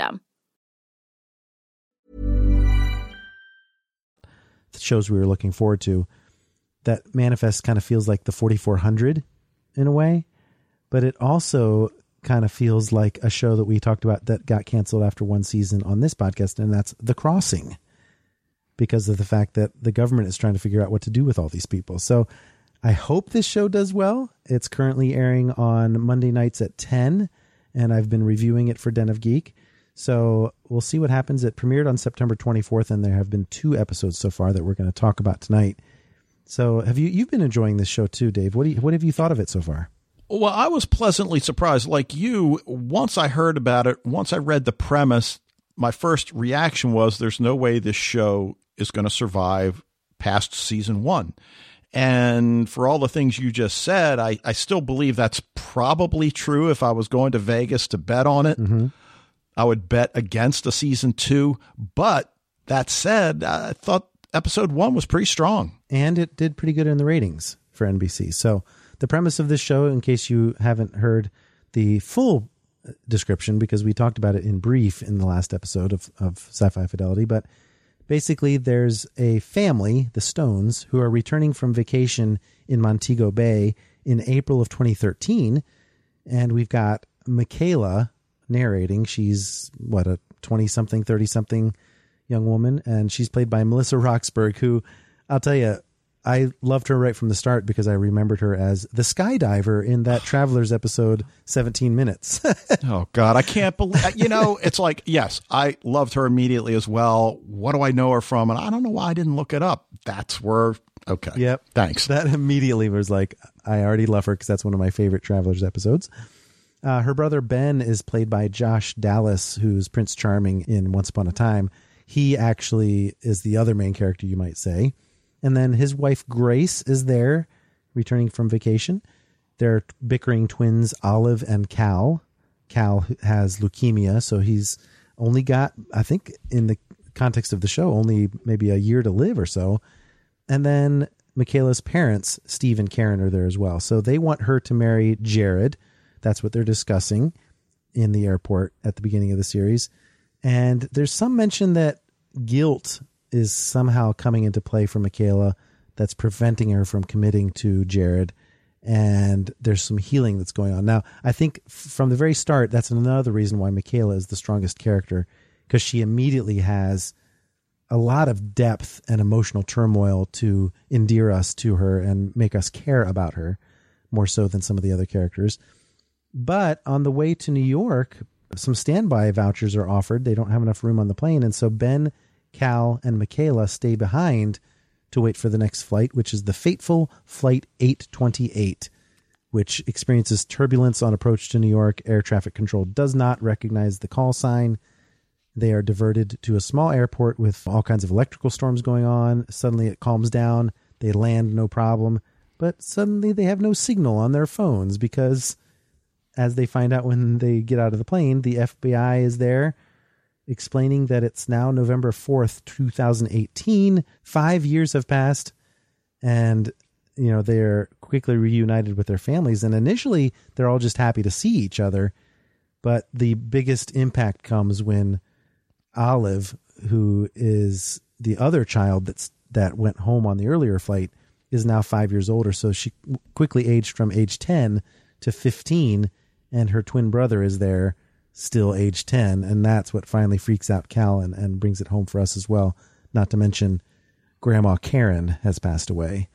system. The shows we were looking forward to, that manifest kind of feels like the 4400 in a way, but it also kind of feels like a show that we talked about that got canceled after one season on this podcast, and that's The Crossing, because of the fact that the government is trying to figure out what to do with all these people. So I hope this show does well. It's currently airing on Monday nights at 10, and I've been reviewing it for Den of Geek. So we'll see what happens. It premiered on September 24th, and there have been two episodes so far that we're going to talk about tonight. So have you you've been enjoying this show too, Dave? What do you, what have you thought of it so far? Well, I was pleasantly surprised. Like you, once I heard about it, once I read the premise, my first reaction was there's no way this show is going to survive past season one. And for all the things you just said, I, I still believe that's probably true. If I was going to Vegas to bet on it, Mm-hmm. I would bet against a season two. But that said, I thought episode one was pretty strong. and it did pretty good in the ratings for NBC. So the premise of this show, in case you haven't heard the full uh, description, because we talked about it in brief in the last episode of, of Sci-Fi Fidelity, but basically there's a family, the Stones, who are returning from vacation in Montego Bay in April of 2013, and we've got Michaela narrating. She's what a 20 something, 30 something young woman, and she's played by Melissa Roxburgh, who I'll tell you, I loved her right from the start because I remembered her as the skydiver in that Travelers episode, 17 Minutes. Oh God, I can't believe uh, you know. It's like yes, I loved her immediately as well. What do I know her from? And I don't know why I didn't look it up. That's where. Okay. Yep. Thanks. that immediately was like, I already love her because that's one of my favorite Travelers episodes. Uh, her brother Ben is played by Josh Dallas, who's Prince Charming in Once Upon a Time. He actually is the other main character, you might say. And then his wife Grace is there, returning from vacation. They're bickering twins, Olive and Cal. Cal has leukemia, so he's only got, I think, in the context of the show, only maybe a year to live or so. And then Michaela's parents, Steve and Karen, are there as well. So they want her to marry Jared. That's what they're discussing in the airport at the beginning of the series. And there's some mention that guilt is somehow coming into play for Michaela that's preventing her from committing to Jared. And there's some healing that's going on. Now, I think from the very start, that's another reason why Michaela is the strongest character because she immediately has a lot of depth and emotional turmoil to endear us to her and make us care about her more so than some of the other characters. But on the way to New York, some standby vouchers are offered. They don't have enough room on the plane. And so Ben, Cal, and Michaela stay behind to wait for the next flight, which is the fateful Flight 828, which experiences turbulence on approach to New York. Air traffic control does not recognize the call sign. They are diverted to a small airport with all kinds of electrical storms going on. Suddenly it calms down. They land no problem. But suddenly they have no signal on their phones because, as they find out when they get out of the plane, the FBI is there explaining that it's now November 4th, 2018. Five years have passed, and you know they're quickly reunited with their families. And initially, they're all just happy to see each other. But the biggest impact comes when Olive, who is the other child that's that went home on the earlier flight, is now five years older. So she quickly aged from age ten to fifteen, and her twin brother is there, still age ten, and that's what finally freaks out Cal and, and brings it home for us as well. Not to mention, Grandma Karen has passed away.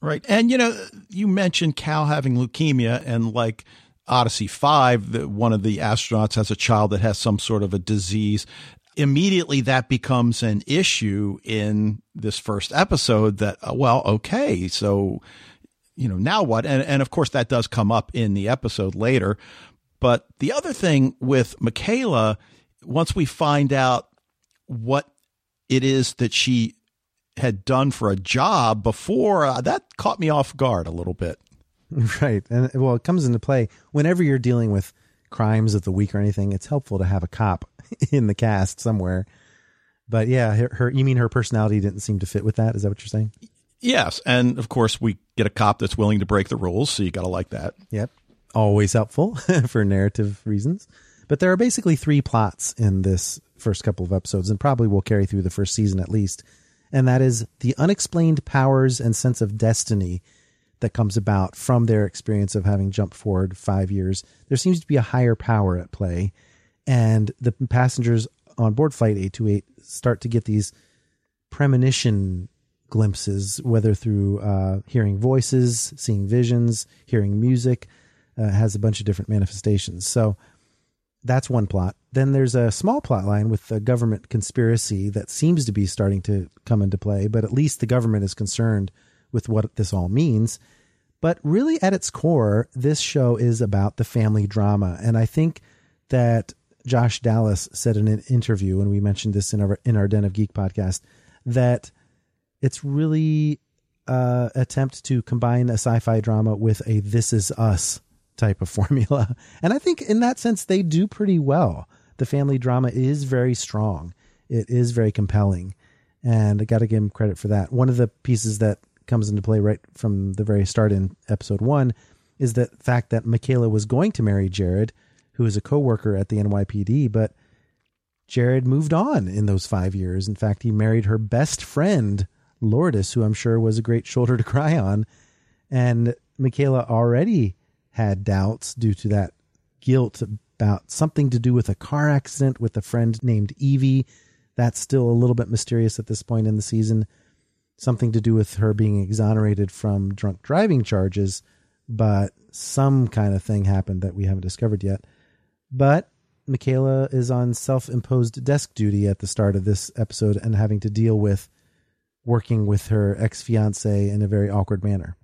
Right. And, you know, you mentioned Cal having leukemia and like Odyssey 5, the, one of the astronauts has a child that has some sort of a disease. Immediately that becomes an issue in this first episode that, uh, well, okay, so, you know, now what? And, and of course that does come up in the episode later. But the other thing with Michaela, once we find out what it is that she had done for a job before, uh, that caught me off guard a little bit. Right. And well, it comes into play whenever you're dealing with crimes of the week or anything, it's helpful to have a cop in the cast somewhere. But yeah, her, her you mean her personality didn't seem to fit with that? Is that what you're saying? Yes, and of course we get a cop that's willing to break the rules, so you got to like that. Yep. Always helpful for narrative reasons. But there are basically three plots in this first couple of episodes, and probably will carry through the first season at least. And that is the unexplained powers and sense of destiny that comes about from their experience of having jumped forward five years. There seems to be a higher power at play, and the passengers on board Flight 828 start to get these premonition glimpses, whether through uh, hearing voices, seeing visions, hearing music. Uh, has a bunch of different manifestations. So that's one plot. Then there's a small plot line with the government conspiracy that seems to be starting to come into play, but at least the government is concerned with what this all means. But really, at its core, this show is about the family drama. And I think that Josh Dallas said in an interview, and we mentioned this in our, in our Den of Geek podcast, that it's really uh, attempt to combine a sci-fi drama with a "This Is Us" type of formula. And I think in that sense, they do pretty well. The family drama is very strong. It is very compelling, and I got to give him credit for that. One of the pieces that comes into play right from the very start in episode one is the fact that Michaela was going to marry Jared, who is a co-worker at the NYPD, but Jared moved on in those five years. In fact, he married her best friend, Lourdes, who I'm sure was a great shoulder to cry on. And Michaela already had doubts due to that guilt about something to do with a car accident with a friend named Evie. That's still a little bit mysterious at this point in the season. Something to do with her being exonerated from drunk driving charges, but some kind of thing happened that we haven't discovered yet. But Michaela is on self imposed desk duty at the start of this episode and having to deal with working with her ex fiance in a very awkward manner.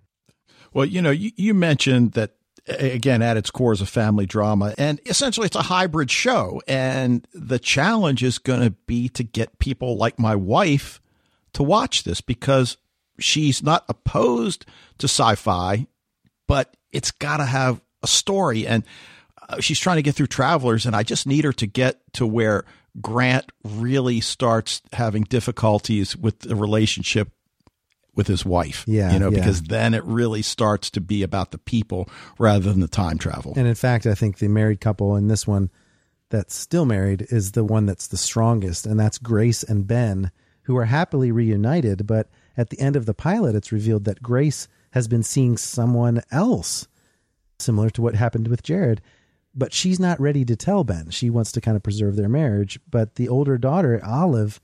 Well, you know, you, you mentioned that again at its core is a family drama and essentially it's a hybrid show and the challenge is going to be to get people like my wife to watch this because she's not opposed to sci-fi but it's got to have a story and uh, she's trying to get through travelers and i just need her to get to where grant really starts having difficulties with the relationship with his wife. Yeah, You know, yeah. because then it really starts to be about the people rather than the time travel. And in fact, I think the married couple in this one that's still married is the one that's the strongest, and that's Grace and Ben, who are happily reunited. But at the end of the pilot, it's revealed that Grace has been seeing someone else, similar to what happened with Jared. But she's not ready to tell Ben. She wants to kind of preserve their marriage. But the older daughter, Olive,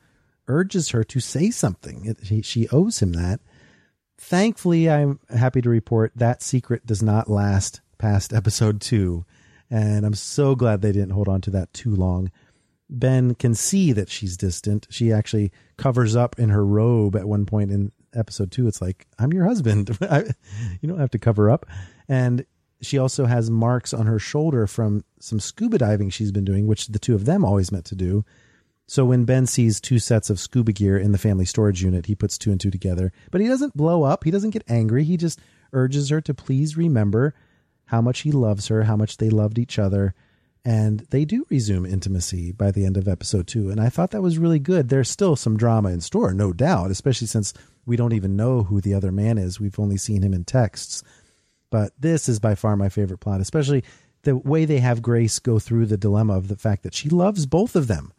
urges her to say something. She owes him that. Thankfully, I'm happy to report that secret does not last past episode two. And I'm so glad they didn't hold on to that too long. Ben can see that she's distant. She actually covers up in her robe at one point in episode two. It's like, I'm your husband. You don't have to cover up. And she also has marks on her shoulder from some scuba diving she's been doing, which the two of them always meant to do. So when Ben sees two sets of scuba gear in the family storage unit, he puts two and two together. But he doesn't blow up. He doesn't get angry. He just urges her to please remember how much he loves her, how much they loved each other. And they do resume intimacy by the end of episode two. And I thought that was really good. There's still some drama in store, no doubt, especially since we don't even know who the other man is. We've only seen him in texts. But this is by far my favorite plot, especially the way they have Grace go through the dilemma of the fact that she loves both of them.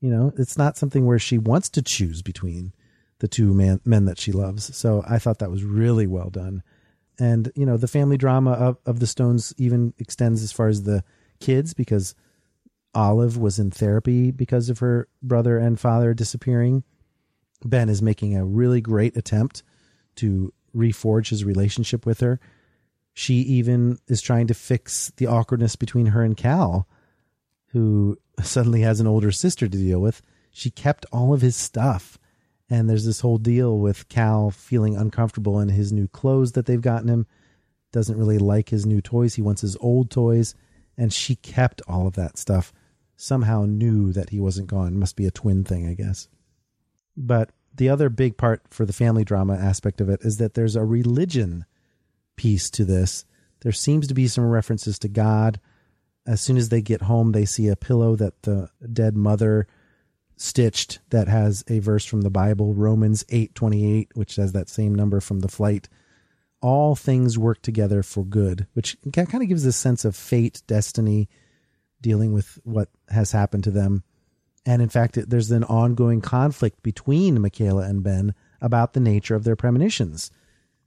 You know, it's not something where she wants to choose between the two man, men that she loves. So I thought that was really well done. And, you know, the family drama of, of the Stones even extends as far as the kids because Olive was in therapy because of her brother and father disappearing. Ben is making a really great attempt to reforge his relationship with her. She even is trying to fix the awkwardness between her and Cal, who suddenly has an older sister to deal with. She kept all of his stuff. And there's this whole deal with Cal feeling uncomfortable in his new clothes that they've gotten him. Doesn't really like his new toys. He wants his old toys. And she kept all of that stuff. Somehow knew that he wasn't gone. Must be a twin thing, I guess. But the other big part for the family drama aspect of it is that there's a religion piece to this. There seems to be some references to God. As soon as they get home, they see a pillow that the dead mother stitched that has a verse from the Bible, Romans 8:28, which has that same number from the flight. All things work together for good, which kind of gives this sense of fate, destiny, dealing with what has happened to them. And in fact, there's an ongoing conflict between Michaela and Ben about the nature of their premonitions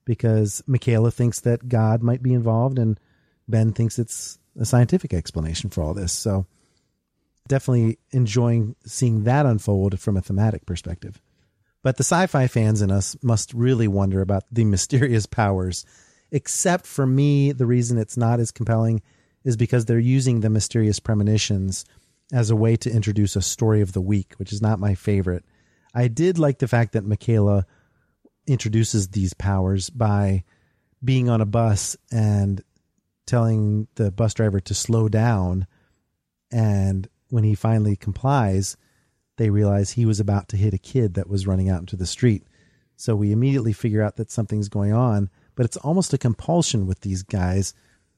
because Michaela thinks that God might be involved and Ben thinks it's a scientific explanation for all this. So definitely enjoying seeing that unfold from a thematic perspective. But the sci fi fans in us must really wonder about the mysterious powers. Except for me, the reason it's not as compelling is because they're using the mysterious premonitions as a way to introduce a story of the week, which is not my favorite. I did like the fact that Michaela introduces these powers by being on a bus and telling the bus driver to slow down. And when he finally complies, they realize he was about to hit a kid that was running out into the street. So we immediately figure out that something's going on, but it's almost a compulsion with these guys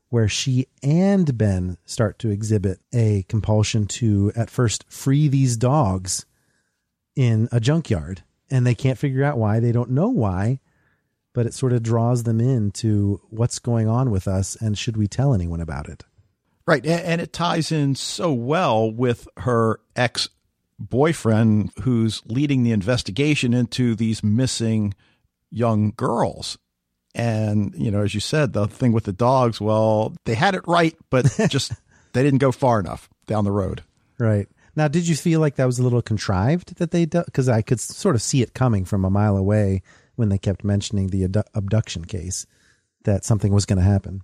where she and Ben start to exhibit a compulsion to at first free these dogs in a junkyard. And they can't figure out why. They don't know why, but it sort of draws them into what's going on with us and should we tell anyone about it? Right. And it ties in so well with her ex boyfriend who's leading the investigation into these missing young girls. And, you know, as you said, the thing with the dogs, well, they had it right, but just they didn't go far enough down the road. Right. Now, did you feel like that was a little contrived that they, because I could sort of see it coming from a mile away when they kept mentioning the abduction case that something was going to happen?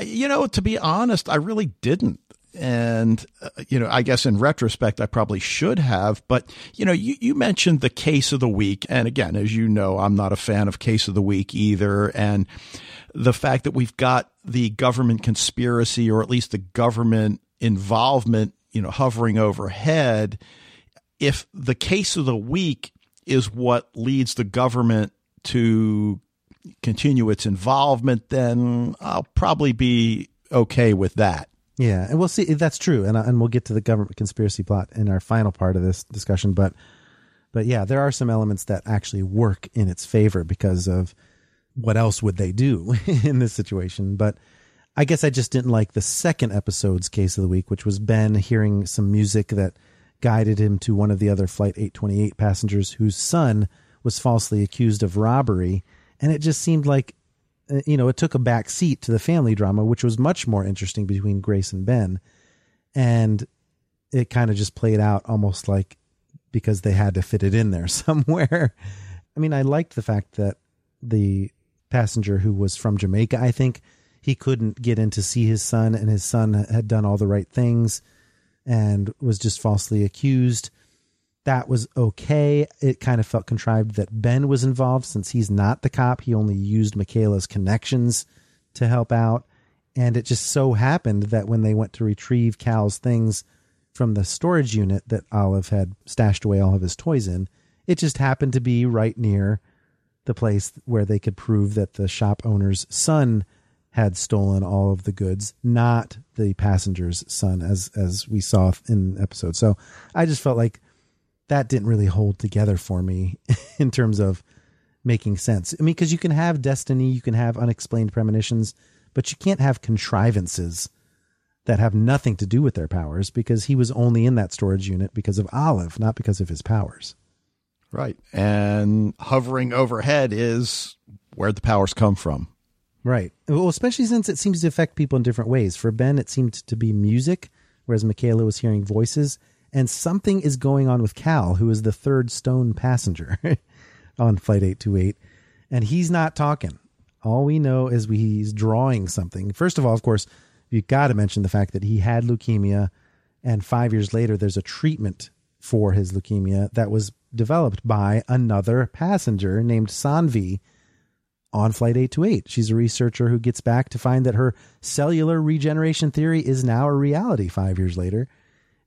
You know, to be honest, I really didn't. And, uh, you know, I guess in retrospect, I probably should have. But, you know, you, you mentioned the case of the week. And again, as you know, I'm not a fan of case of the week either. And the fact that we've got the government conspiracy or at least the government involvement, you know, hovering overhead. If the case of the week is what leads the government to continue its involvement, then I'll probably be okay with that. Yeah, and we'll see. That's true, and and we'll get to the government conspiracy plot in our final part of this discussion. But but yeah, there are some elements that actually work in its favor because of what else would they do in this situation. But I guess I just didn't like the second episode's case of the week, which was Ben hearing some music that guided him to one of the other Flight 828 passengers whose son was falsely accused of robbery. And it just seemed like uh, you know, it took a back seat to the family drama, which was much more interesting between Grace and Ben. And it kind of just played out almost like because they had to fit it in there somewhere. I mean, I liked the fact that the passenger who was from Jamaica, I think he couldn't get in to see his son, and his son had done all the right things and was just falsely accused that was okay. It kind of felt contrived that Ben was involved since he's not the cop. He only used Michaela's connections to help out. And it just so happened that when they went to retrieve Cal's things from the storage unit that Olive had stashed away all of his toys in, it just happened to be right near the place where they could prove that the shop owner's son had stolen all of the goods, not the passenger's son, as as we saw in episode. So I just felt like that didn't really hold together for me in terms of making sense. I mean, because you can have destiny, you can have unexplained premonitions, but you can't have contrivances that have nothing to do with their powers because he was only in that storage unit because of Olive, not because of his powers. Right. And hovering overhead is where the powers come from. Right. Well, especially since it seems to affect people in different ways. For Ben, it seemed to be music, whereas Michaela was hearing voices and something is going on with Cal, who is the third stone passenger on Flight 828, and he's not talking. All we know is we, he's drawing something. First of all, of course, you've got to mention the fact that he had leukemia, and five years later, there's a treatment for his leukemia that was developed by another passenger named Saanvi on Flight 828. She's a researcher who gets back to find that her cellular regeneration theory is now a reality five years later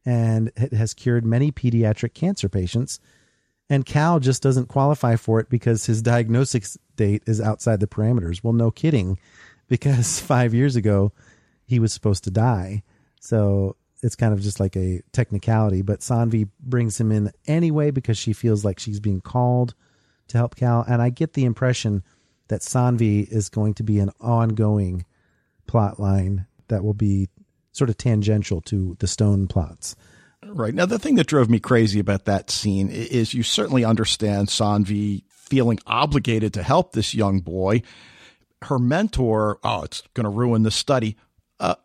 and it has cured many pediatric cancer patients. And Cal just doesn't qualify for it because his diagnosis date is outside the parameters. Well, no kidding, because five years ago he was supposed to die. So it's kind of just like a technicality. But Saanvi brings him in anyway because she feels like she's being called to help Cal. And I get the impression that Saanvi is going to be an ongoing plot line that will be sort of tangential to the stone plots. Right. Now, the thing that drove me crazy about that scene is you certainly understand Saanvi feeling obligated to help this young boy. Her mentor, oh, it's going to ruin the study. Uh,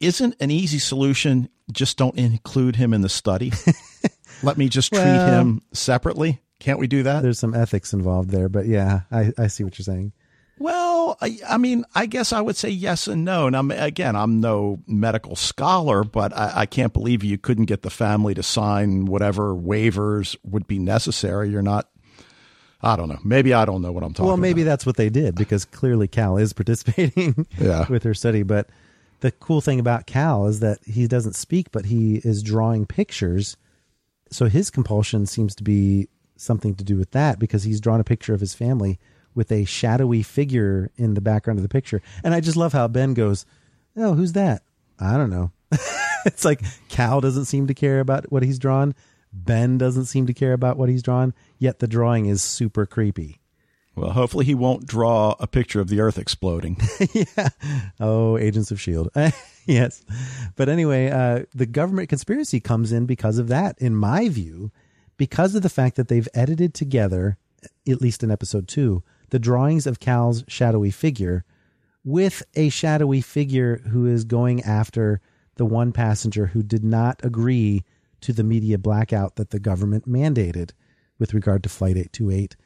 isn't an easy solution just don't include him in the study? Let me just treat well, him separately. Can't we do that? There's some ethics involved there, but yeah, I, I see what you're saying. Well, I, I mean, I guess I would say yes and no. And I'm, again, I'm no medical scholar, but I, I can't believe you couldn't get the family to sign whatever waivers would be necessary. You're not I don't know. Maybe I don't know what I'm talking about. Well, maybe about. that's what they did because clearly Cal is participating Yeah. with her study. But the cool thing about Cal is that he doesn't speak, but he is drawing pictures. So his compulsion seems to be something to do with that because he's drawn a picture of his family with a shadowy figure in the background of the picture. And I just love how Ben goes, Oh, who's that? I don't know. it's like Cal doesn't seem to care about what he's drawn. Ben doesn't seem to care about what he's drawn, yet the drawing is super creepy. Well, hopefully he won't draw a picture of the Earth exploding. yeah. Oh, Agents of S.H.I.E.L.D. yes. But anyway, uh, the government conspiracy comes in because of that, in my view, because of the fact that they've edited together, at least in episode two, the drawings of Cal's shadowy figure with a shadowy figure who is going after the one passenger who did not agree to the media blackout that the government mandated with regard to Flight 828.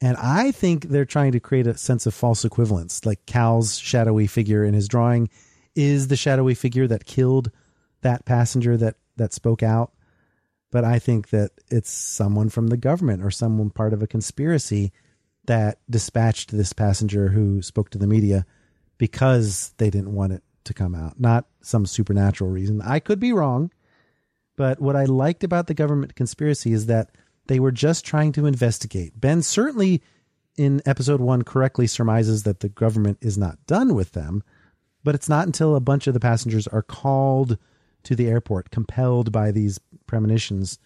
And I think they're trying to create a sense of false equivalence. Like Cal's shadowy figure in his drawing is the shadowy figure that killed that passenger that, that spoke out. But I think that it's someone from the government or someone part of a conspiracy that dispatched this passenger who spoke to the media because they didn't want it to come out, not some supernatural reason. I could be wrong, but what I liked about the government conspiracy is that they were just trying to investigate. Ben certainly in episode one correctly surmises that the government is not done with them, but it's not until a bunch of the passengers are called to the airport, compelled by these premonitions,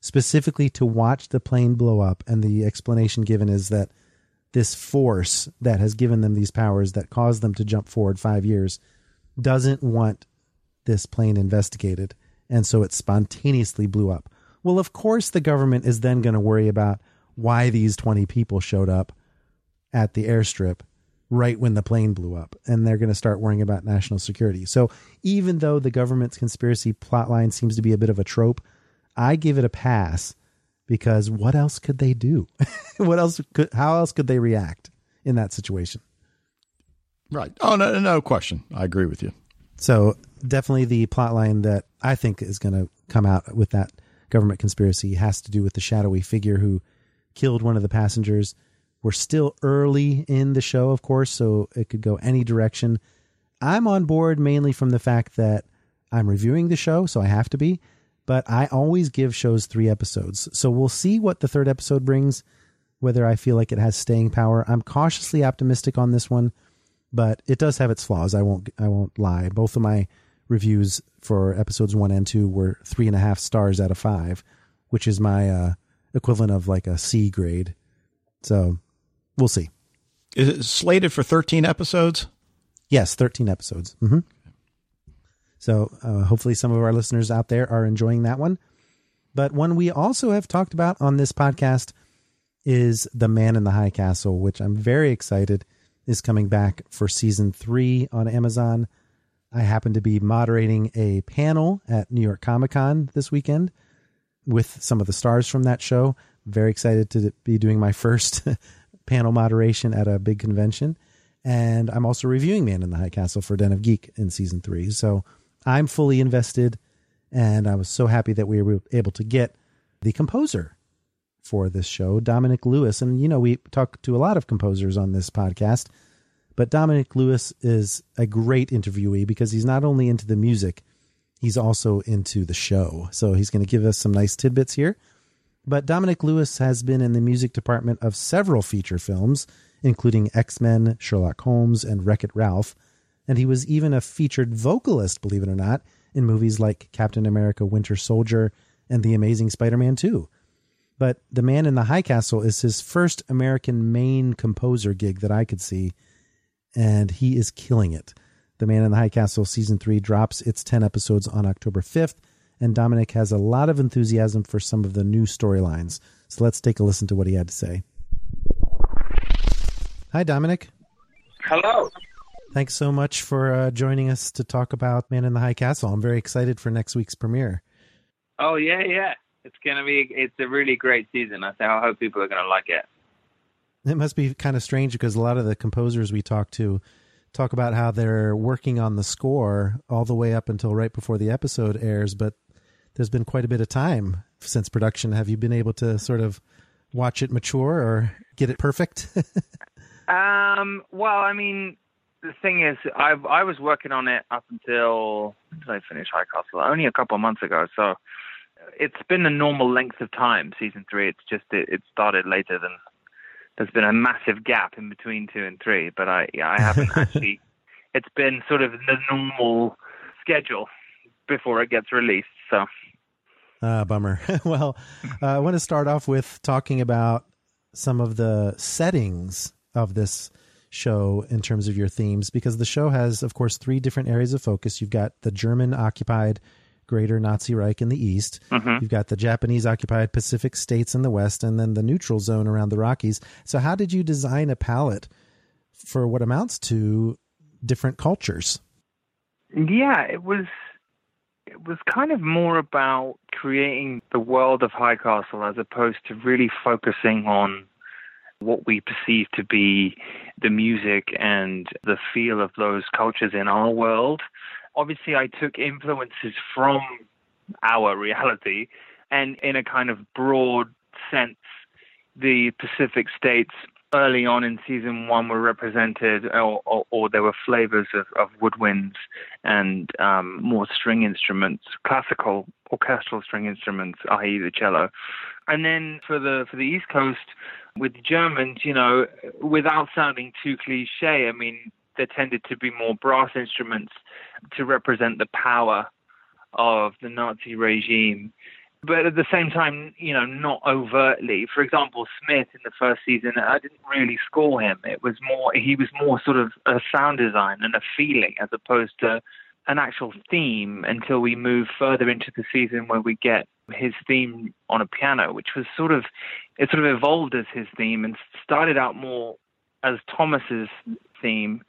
specifically to watch the plane blow up. And the explanation given is that this force that has given them these powers that caused them to jump forward five years doesn't want this plane investigated. And so it spontaneously blew up. Well, of course, the government is then going to worry about why these 20 people showed up at the airstrip right when the plane blew up. And they're going to start worrying about national security. So even though the government's conspiracy plotline seems to be a bit of a trope, I give it a pass because what else could they do? what else could, how else could they react in that situation? right. Oh, no, no question. I agree with you. So definitely the plot line that I think is going to come out with that government conspiracy has to do with the shadowy figure who killed one of the passengers. We're still early in the show, of course, so it could go any direction. I'm on board mainly from the fact that I'm reviewing the show, so I have to be, but I always give shows three episodes. So we'll see what the third episode brings, whether I feel like it has staying power. I'm cautiously optimistic on this one but it does have its flaws. I won't I won't lie. Both of my reviews for episodes one and two were three and a half stars out of five, which is my uh, equivalent of like a C grade. So we'll see. Is it slated for 13 episodes? Yes, thirteen episodes. hmm So uh, hopefully some of our listeners out there are enjoying that one. But one we also have talked about on this podcast is The Man in the High Castle, which I'm very excited is coming back for season three on Amazon. I happen to be moderating a panel at New York Comic Con this weekend with some of the stars from that show. Very excited to be doing my first panel moderation at a big convention. And I'm also reviewing Man in the High Castle for Den of Geek in season three. So I'm fully invested. And I was so happy that we were able to get the composer for this show, Dominic Lewis. And, you know, we talk to a lot of composers on this podcast, but Dominic Lewis is a great interviewee because he's not only into the music, he's also into the show. So he's going to give us some nice tidbits here. But Dominic Lewis has been in the music department of several feature films, including X Men, Sherlock Holmes, and Wreck It Ralph. And he was even a featured vocalist, believe it or not, in movies like Captain America Winter Soldier and The Amazing Spider Man 2 but The Man in the High Castle is his first American main composer gig that I could see, and he is killing it. The Man in the High Castle season three drops its 10 episodes on October 5th, and Dominic has a lot of enthusiasm for some of the new storylines. So let's take a listen to what he had to say. Hi, Dominic. Hello. Thanks so much for uh, joining us to talk about Man in the High Castle. I'm very excited for next week's premiere. Oh yeah, yeah. It's gonna be. It's a really great season. I think. I hope people are gonna like it. It must be kind of strange because a lot of the composers we talk to talk about how they're working on the score all the way up until right before the episode airs, but there's been quite a bit of time since production. Have you been able to sort of watch it mature or get it perfect? Um. Well, I mean, the thing is, I I was working on it up until did I finish High Castle? Only a couple of months ago. So it's been a normal length of time. Season three. It's just it, it started later than. There's been a massive gap in between two and three, but I yeah, I haven't actually. It's been sort of the normal schedule before it gets released. So. Ah, bummer. well, uh, I want to start off with talking about some of the settings of this show in terms of your themes, because the show has, of course, three different areas of focus. You've got the German occupied Greater Nazi Reich in the east, Mhm. you've got the Japanese occupied Pacific states in the west, and then the neutral zone around the Rockies. So, how did you design a palette for what amounts to different cultures? Yeah, it was it was kind of more about creating the world of High Castle as opposed to really focusing on what we perceive to be the music and the feel of those cultures in our world. Obviously, I took influences from our reality and in a kind of broad sense, the Pacific states early on in season one were represented, or, or, or there were flavors of, of woodwinds and um, more string instruments, classical orchestral string instruments, i.e., the cello. And then for the for the East Coast, with the Germans, you know, without sounding too cliche, I mean, there tended to be more brass instruments to represent the power of the Nazi regime but at the same time, you know, not overtly. For example, Smith in the first season, I didn't really score him. It was more, he was more sort of a sound design and a feeling as opposed to an actual theme until we move further into the season where we get his theme on a piano, which was sort of, it sort of evolved as his theme and started out more as Thomas's theme.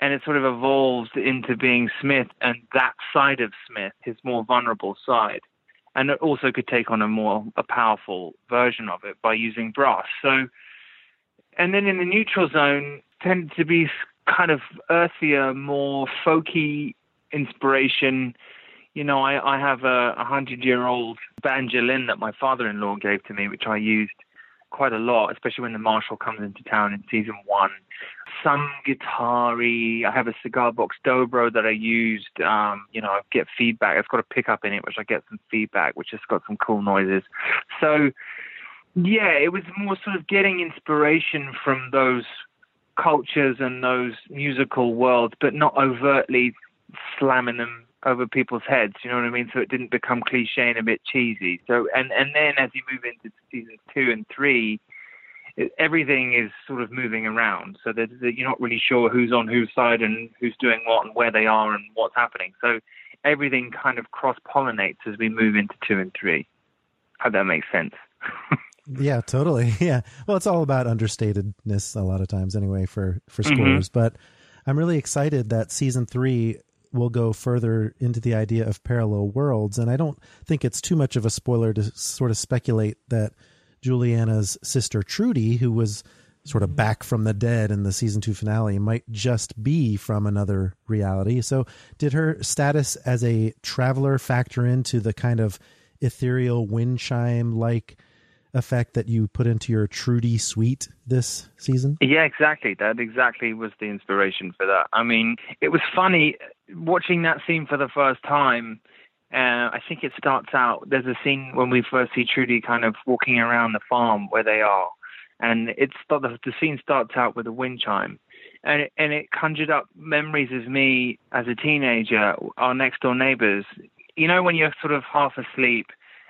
And it sort of evolved into being Smith and that side of Smith, his more vulnerable side and it also could take on a more a powerful version of it by using brass. So, and then in the neutral zone tended to be kind of earthier, more folky inspiration. You know, I, I have a, a hundred year old banjolin that my father in law gave to me, which I used quite a lot, especially when the marshal comes into town in season one. Some guitar-y. I have a cigar box dobro that I used. Um, you know, I get feedback. It's got a pickup in it, which I get some feedback, which has got some cool noises. So, yeah, it was more sort of getting inspiration from those cultures and those musical worlds, but not overtly slamming them over people's heads. You know what I mean? So it didn't become cliche and a bit cheesy. So and and then as you move into seasons two and three, it, everything is sort of moving around. So that, that you're not really sure who's on whose side and who's doing what and where they are and what's happening. So everything kind of cross pollinates as we move into two and three. Hope that makes sense. Yeah, totally. Yeah. Well, it's all about understatedness a lot of times anyway for for Mhm. but I'm really excited that season 3 will go further into the idea of parallel worlds and I don't think it's too much of a spoiler to sort of speculate that Juliana's sister Trudy who was sort of back from the dead in the season 2 finale might just be from another reality. So, did her status as a traveler factor into the kind of ethereal wind chime like effect that you put into your Trudy suite this season? Yeah, exactly. That exactly was the inspiration for that. I mean, it was funny watching that scene for the first time. Uh, I think it starts out. There's a scene when we first see Trudy kind of walking around the farm where they are, and it's the, the scene starts out with a wind chime, and it, and it conjured up memories of me as a teenager, our next door neighbors. You know, when you're sort of half asleep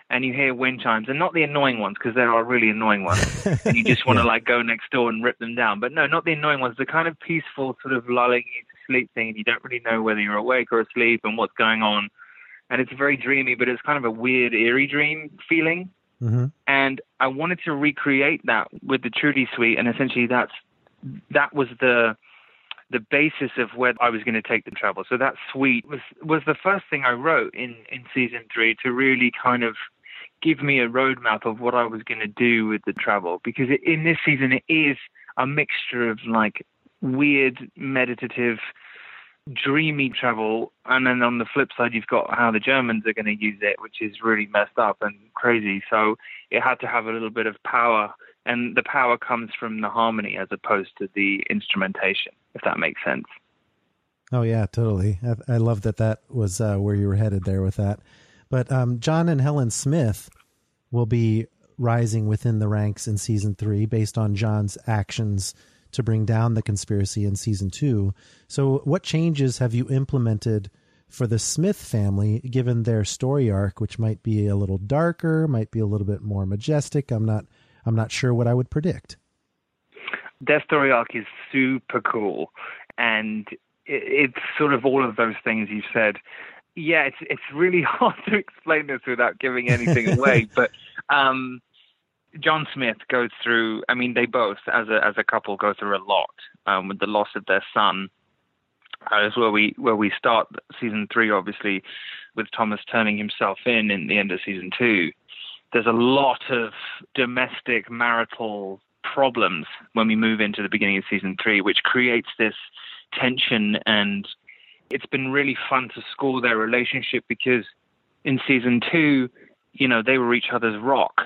and you hear wind chimes, and not the annoying ones because there are really annoying ones, and you just want to like go next door and rip them down. But no, not the annoying ones. The kind of peaceful sort of lulling you to sleep thing, and you don't really know whether you're awake or asleep and what's going on. And it's very dreamy, but it's kind of a weird, eerie dream feeling. Mm-hmm. And I wanted to recreate that with the Trudy Suite, and essentially that's that was the the basis of where I was going to take the travel. So that suite was was the first thing I wrote in in season three to really kind of give me a roadmap of what I was going to do with the travel because it, in this season it is a mixture of like weird meditative dreamy travel and then on the flip side you've got how the Germans are going to use it which is really messed up and crazy so it had to have a little bit of power and the power comes from the harmony as opposed to the instrumentation if that makes sense Oh yeah, totally. I, I love that that was uh, where you were headed there with that. But um, John and Helen Smith will be rising within the ranks in season three based on John's actions to bring down the conspiracy in season two. So, what changes have you implemented for the Smith family, given their story arc, which might be a little darker, might be a little bit more majestic? I'm not, I'm not sure what I would predict. Their story arc is super cool, and it's sort of all of those things you said. Yeah, it's it's really hard to explain this without giving anything away. but um, John Smith goes through. I mean, they both, as a as a couple, go through a lot um, with the loss of their son. Uh, is where we where we start season three, obviously, with Thomas turning himself in in the end of season two. There's a lot of domestic marital problems when we move into the beginning of season three, which creates this tension and it's been really fun to score their relationship because in season two, you know, they were each other's rock.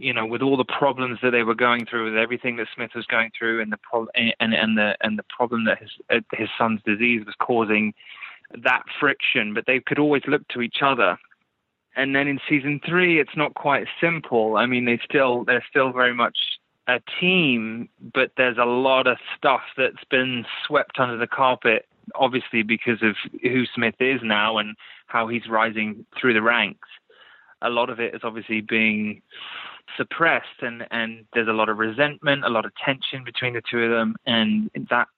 You know, with all the problems that they were going through, with everything that Smith was going through, and the pro- and and the and the problem that his uh, his son's disease was causing, that friction. But they could always look to each other. And then in season three, it's not quite simple. I mean, they still they're still very much a team, but there's a lot of stuff that's been swept under the carpet, obviously because of who Smith is now and how he's rising through the ranks. A lot of it is obviously being suppressed, and, and there's a lot of resentment, a lot of tension between the two of them, and that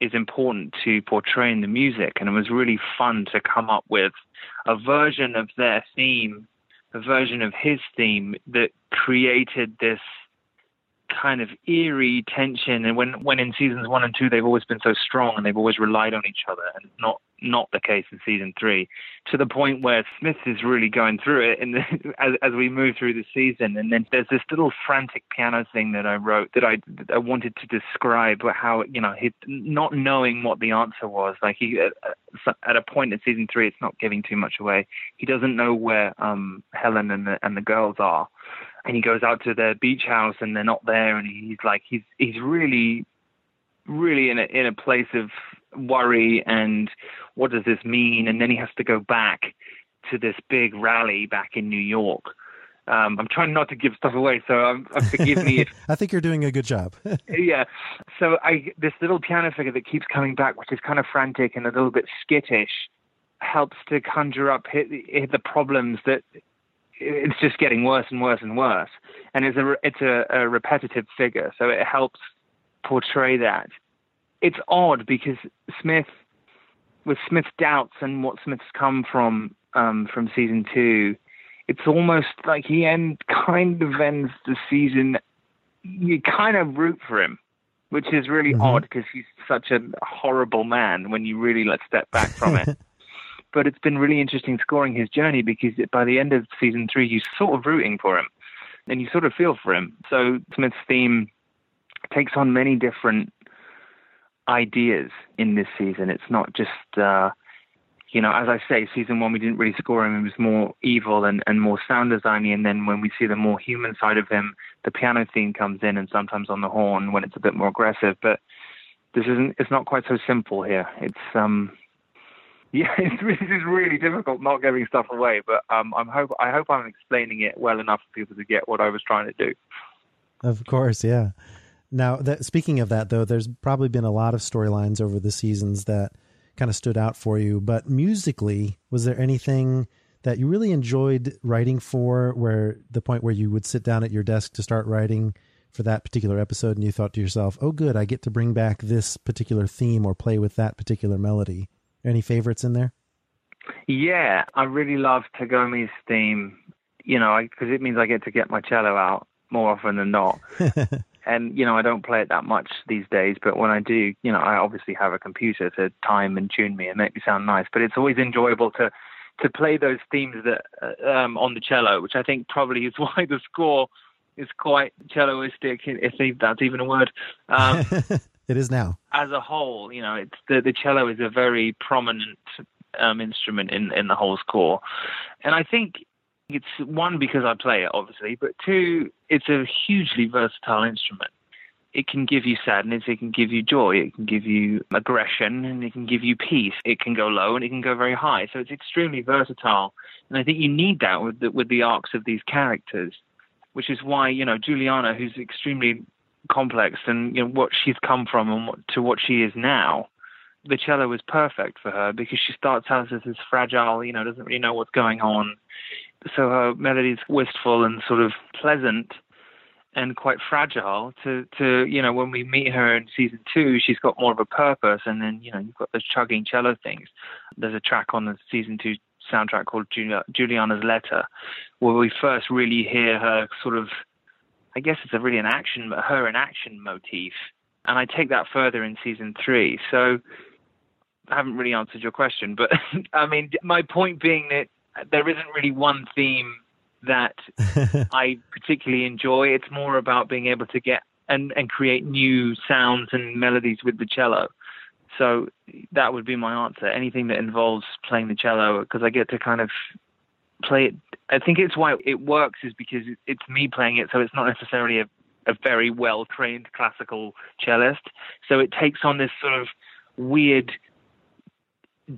is important to portray in the music. And it was really fun to come up with a version of their theme, a version of his theme that created this kind of eerie tension and when when in seasons one and two they've always been so strong and they've always relied on each other and not not the case in season three to the point where Smith is really going through it and as, as we move through the season. And then there's this little frantic piano thing that I wrote that I that I wanted to describe how you know he not knowing what the answer was like he at a point in season three it's not giving too much away. He doesn't know where um Helen and the and the girls are. And he goes out to the beach house and they're not there. And he's like he's he's really really in a in a place of worry and what does this mean and then he has to go back to this big rally back in New York um, I'm trying not to give stuff away, so um, forgive me. If, I think you're doing a good job. yeah. So I this little piano figure that keeps coming back, which is kind of frantic and a little bit skittish, helps to conjure up hit, hit the problems that it's just getting worse and worse and worse. And it's a it's a, a repetitive figure, so it helps portray that. It's odd because Smith, with Smith's doubts and what Smith's come from um, from season two, it's almost like he end kind of ends the season. You kind of root for him, which is really mm-hmm. odd because he's such a horrible man when you really let step back from it. but it's been really interesting scoring his journey because by the end of season three, you're sort of rooting for him and you sort of feel for him. So Smith's theme takes on many different ideas in this season. It's not just, uh, you know, as I say, season one, we didn't really score him. He was more evil and, and more sound designy. And then when we see the more human side of him, the piano theme comes in and sometimes on the horn when it's a bit more aggressive. But this isn't, it's not quite so simple here. It's, um, yeah, it's, is really difficult not giving stuff away, but um, I'm hope I hope I'm explaining it well enough for people to get what I was trying to do. Of course, yeah. Now, that, speaking of that, though, there's probably been a lot of storylines over the seasons that kind of stood out for you. But musically, was there anything that you really enjoyed writing for? Where the point where you would sit down at your desk to start writing for that particular episode, and you thought to yourself, "Oh, good, I get to bring back this particular theme or play with that particular melody." Any favorites in there? Yeah, I really love Tagomi's theme. You know, because it means I get to get my cello out more often than not. and you know, I don't play it that much these days, but when I do, you know, I obviously have a computer to time and tune me and make me sound nice. But it's always enjoyable to to play those themes that uh, um, on the cello, which I think probably is why the score is quite celloistic, if that's even a word. Um, it is now. As a whole, you know, it's the the cello is a very prominent um, instrument in in the whole score, and I think it's one because I play it, obviously, but two, it's a hugely versatile instrument. It can give you sadness, it can give you joy, it can give you aggression, and it can give you peace. It can go low and it can go very high. So it's extremely versatile, and I think you need that with the, with the arcs of these characters, which is why you know Juliana, who's extremely complex and you know what she's come from and what, to what she is now the cello is perfect for her because she starts out as this fragile, you know, doesn't really know what's going on. So her melody is wistful and sort of pleasant and quite fragile to, to, you know, when we meet her in season two, she's got more of a purpose. And then, you know, you've got those chugging cello things. There's a track on the season two soundtrack called Julia, Juliana's Letter, where we first really hear her sort of, I guess it's a really an action, her an action motif. And I take that further in season three. So I haven't really answered your question, but I mean, my point being that there isn't really one theme that I particularly enjoy. It's more about being able to get and, and create new sounds and melodies with the cello. So that would be my answer. Anything that involves playing the cello, because I get to kind of play it. I think it's why it works is because it's me playing it, so it's not necessarily a, a very well trained classical cellist. So it takes on this sort of weird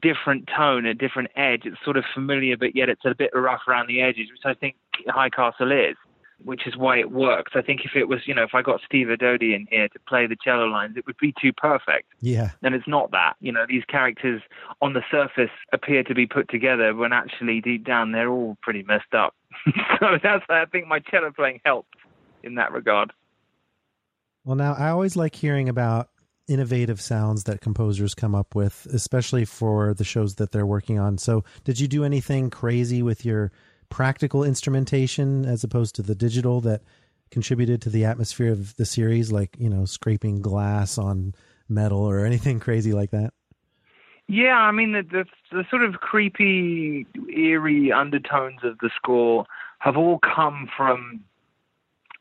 different tone, a different edge. It's sort of familiar, but yet it's a bit rough around the edges, which I think High Castle is, which is why it works. I think if it was, you know, if I got Steve Erdody in here to play the cello lines, it would be too perfect. Yeah. And it's not that. You know, these characters on the surface appear to be put together when actually deep down they're all pretty messed up. so that's, why I think my cello playing helped in that regard. Well, now I always like hearing about innovative sounds that composers come up with, especially for the shows that they're working on. So, did you do anything crazy with your practical instrumentation as opposed to the digital that contributed to the atmosphere of the series, like, you know, scraping glass on metal or anything crazy like that? Yeah, I mean, the, the, the sort of creepy, eerie undertones of the score have all come from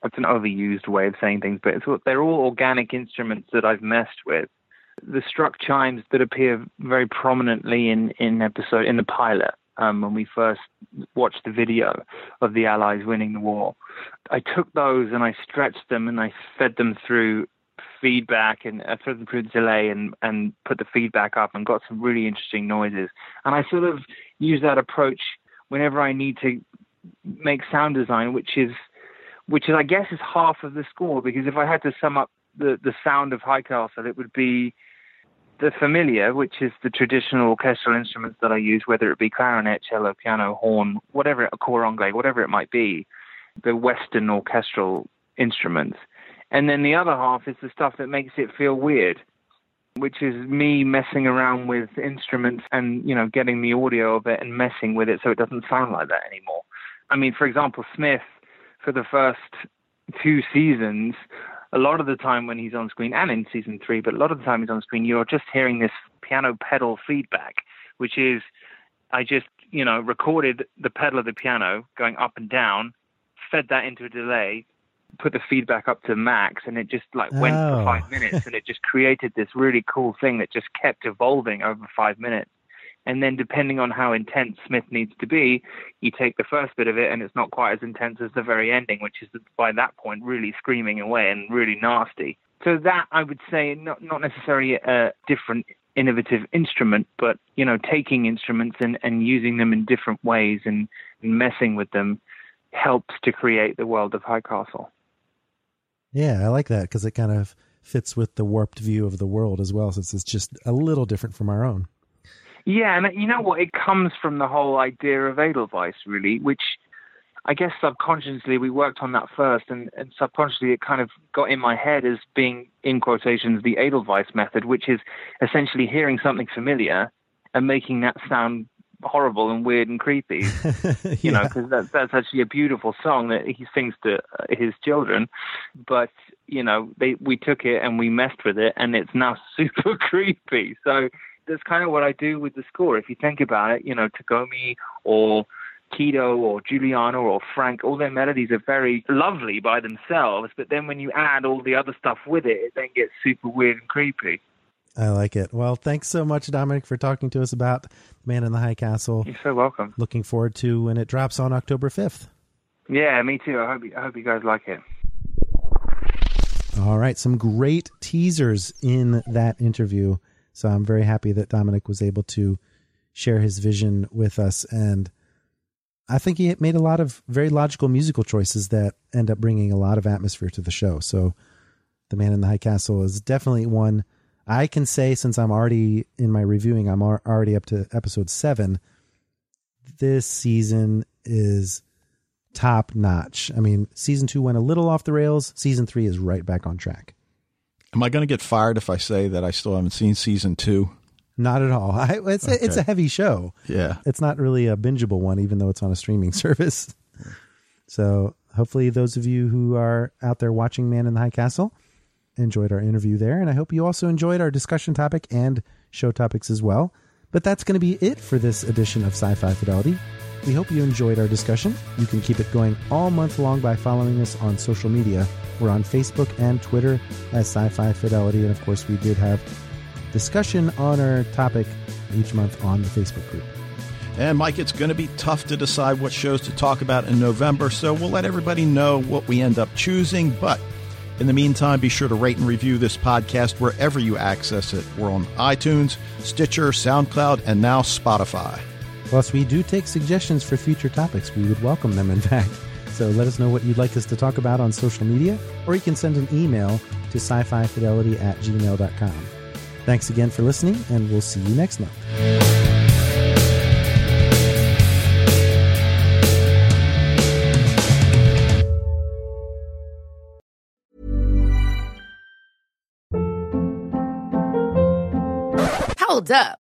it's an overused way of saying things, but it's, they're all organic instruments that I've messed with. The struck chimes that appear very prominently in in episode in the pilot um, when we first watched the video of the Allies winning the war, I took those and I stretched them and I fed them through feedback and I fed them through delay and and put the feedback up and got some really interesting noises. And I sort of use that approach whenever I need to make sound design, which is which is, I guess, is half of the score. Because if I had to sum up the, the sound of High Castle, it would be the familiar, which is the traditional orchestral instruments that I use, whether it be clarinet, cello, piano, horn, whatever, a cor anglais, whatever it might be, the Western orchestral instruments. And then the other half is the stuff that makes it feel weird, which is me messing around with instruments and, you know, getting the audio of it and messing with it so it doesn't sound like that anymore. I mean, for example, Smith for the first two seasons, a lot of the time when he's on screen, and in season three, but a lot of the time he's on screen, you're just hearing this piano pedal feedback, which is I just, you know, recorded the pedal of the piano going up and down, fed that into a delay, put the feedback up to max, and it just like went Oh. for five minutes, and it just created this really cool thing that just kept evolving over five minutes. And then, depending on how intense Smith needs to be, you take the first bit of it, and it's not quite as intense as the very ending, which is by that point really screaming away and really nasty. So that I would say not not necessarily a different innovative instrument, but you know taking instruments and, and using them in different ways and, and messing with them helps to create the world of High Castle. Yeah, I like that because it kind of fits with the warped view of the world as well, since it's just a little different from our own. Yeah, and you know what? It comes from the whole idea of Edelweiss, really, which I guess subconsciously we worked on that first, and, and subconsciously it kind of got in my head as being, in quotations, the Edelweiss method, which is essentially hearing something familiar and making that sound horrible and weird and creepy. You know, because that, that's actually a beautiful song that he sings to uh, his children. But you know, they we took it and we messed with it, and it's now super creepy. So that's kind of what I do with the score. If you think about it, you know, Tagomi or Kido or Juliana or Frank, all their melodies are very lovely by themselves, but then when you add all the other stuff with it, it then gets super weird and creepy. I like it. Well, thanks so much, Dominic, for talking to us about Man in the High Castle. You're so welcome. Looking forward to when it drops on October 5th. Yeah, me too. I hope you, I hope you guys like it. All right, some great teasers in that interview. So I'm very happy that Dominic was able to share his vision with us. And I think he made a lot of very logical musical choices that end up bringing a lot of atmosphere to the show. So The Man in the High Castle is definitely one I can say, since I'm already in my reviewing, I'm already up to episode seven. This season is top notch. I mean, season two went a little off the rails. Season three is right back on track. Am I going to get fired if I say that I still haven't seen season two? Not at all. I, it's a, it's a heavy show. Yeah, it's not really a bingeable one, even though it's on a streaming service. So hopefully, those of you who are out there watching Man in the High Castle enjoyed our interview there, and I hope you also enjoyed our discussion topic and show topics as well. But that's going to be it for this edition of Sci Fi Fidelity. We hope you enjoyed our discussion. You can keep it going all month long by following us on social media. We're on Facebook and Twitter as Sci Fi Fidelity, and of course, we did have discussion on our topic each month on the Facebook group. And Mike, it's going to be tough to decide what shows to talk about in November, so we'll let everybody know what we end up choosing. But in the meantime, be sure to rate and review this podcast wherever you access it. We're on iTunes, Stitcher, SoundCloud, and now Spotify. Plus, we do take suggestions for future topics. We would welcome them, in fact. So let us know what you'd like us to talk about on social media, or you can send an email to sci fi fidelity at gmail.com. Thanks again for listening, and we'll see you next month. Hold up.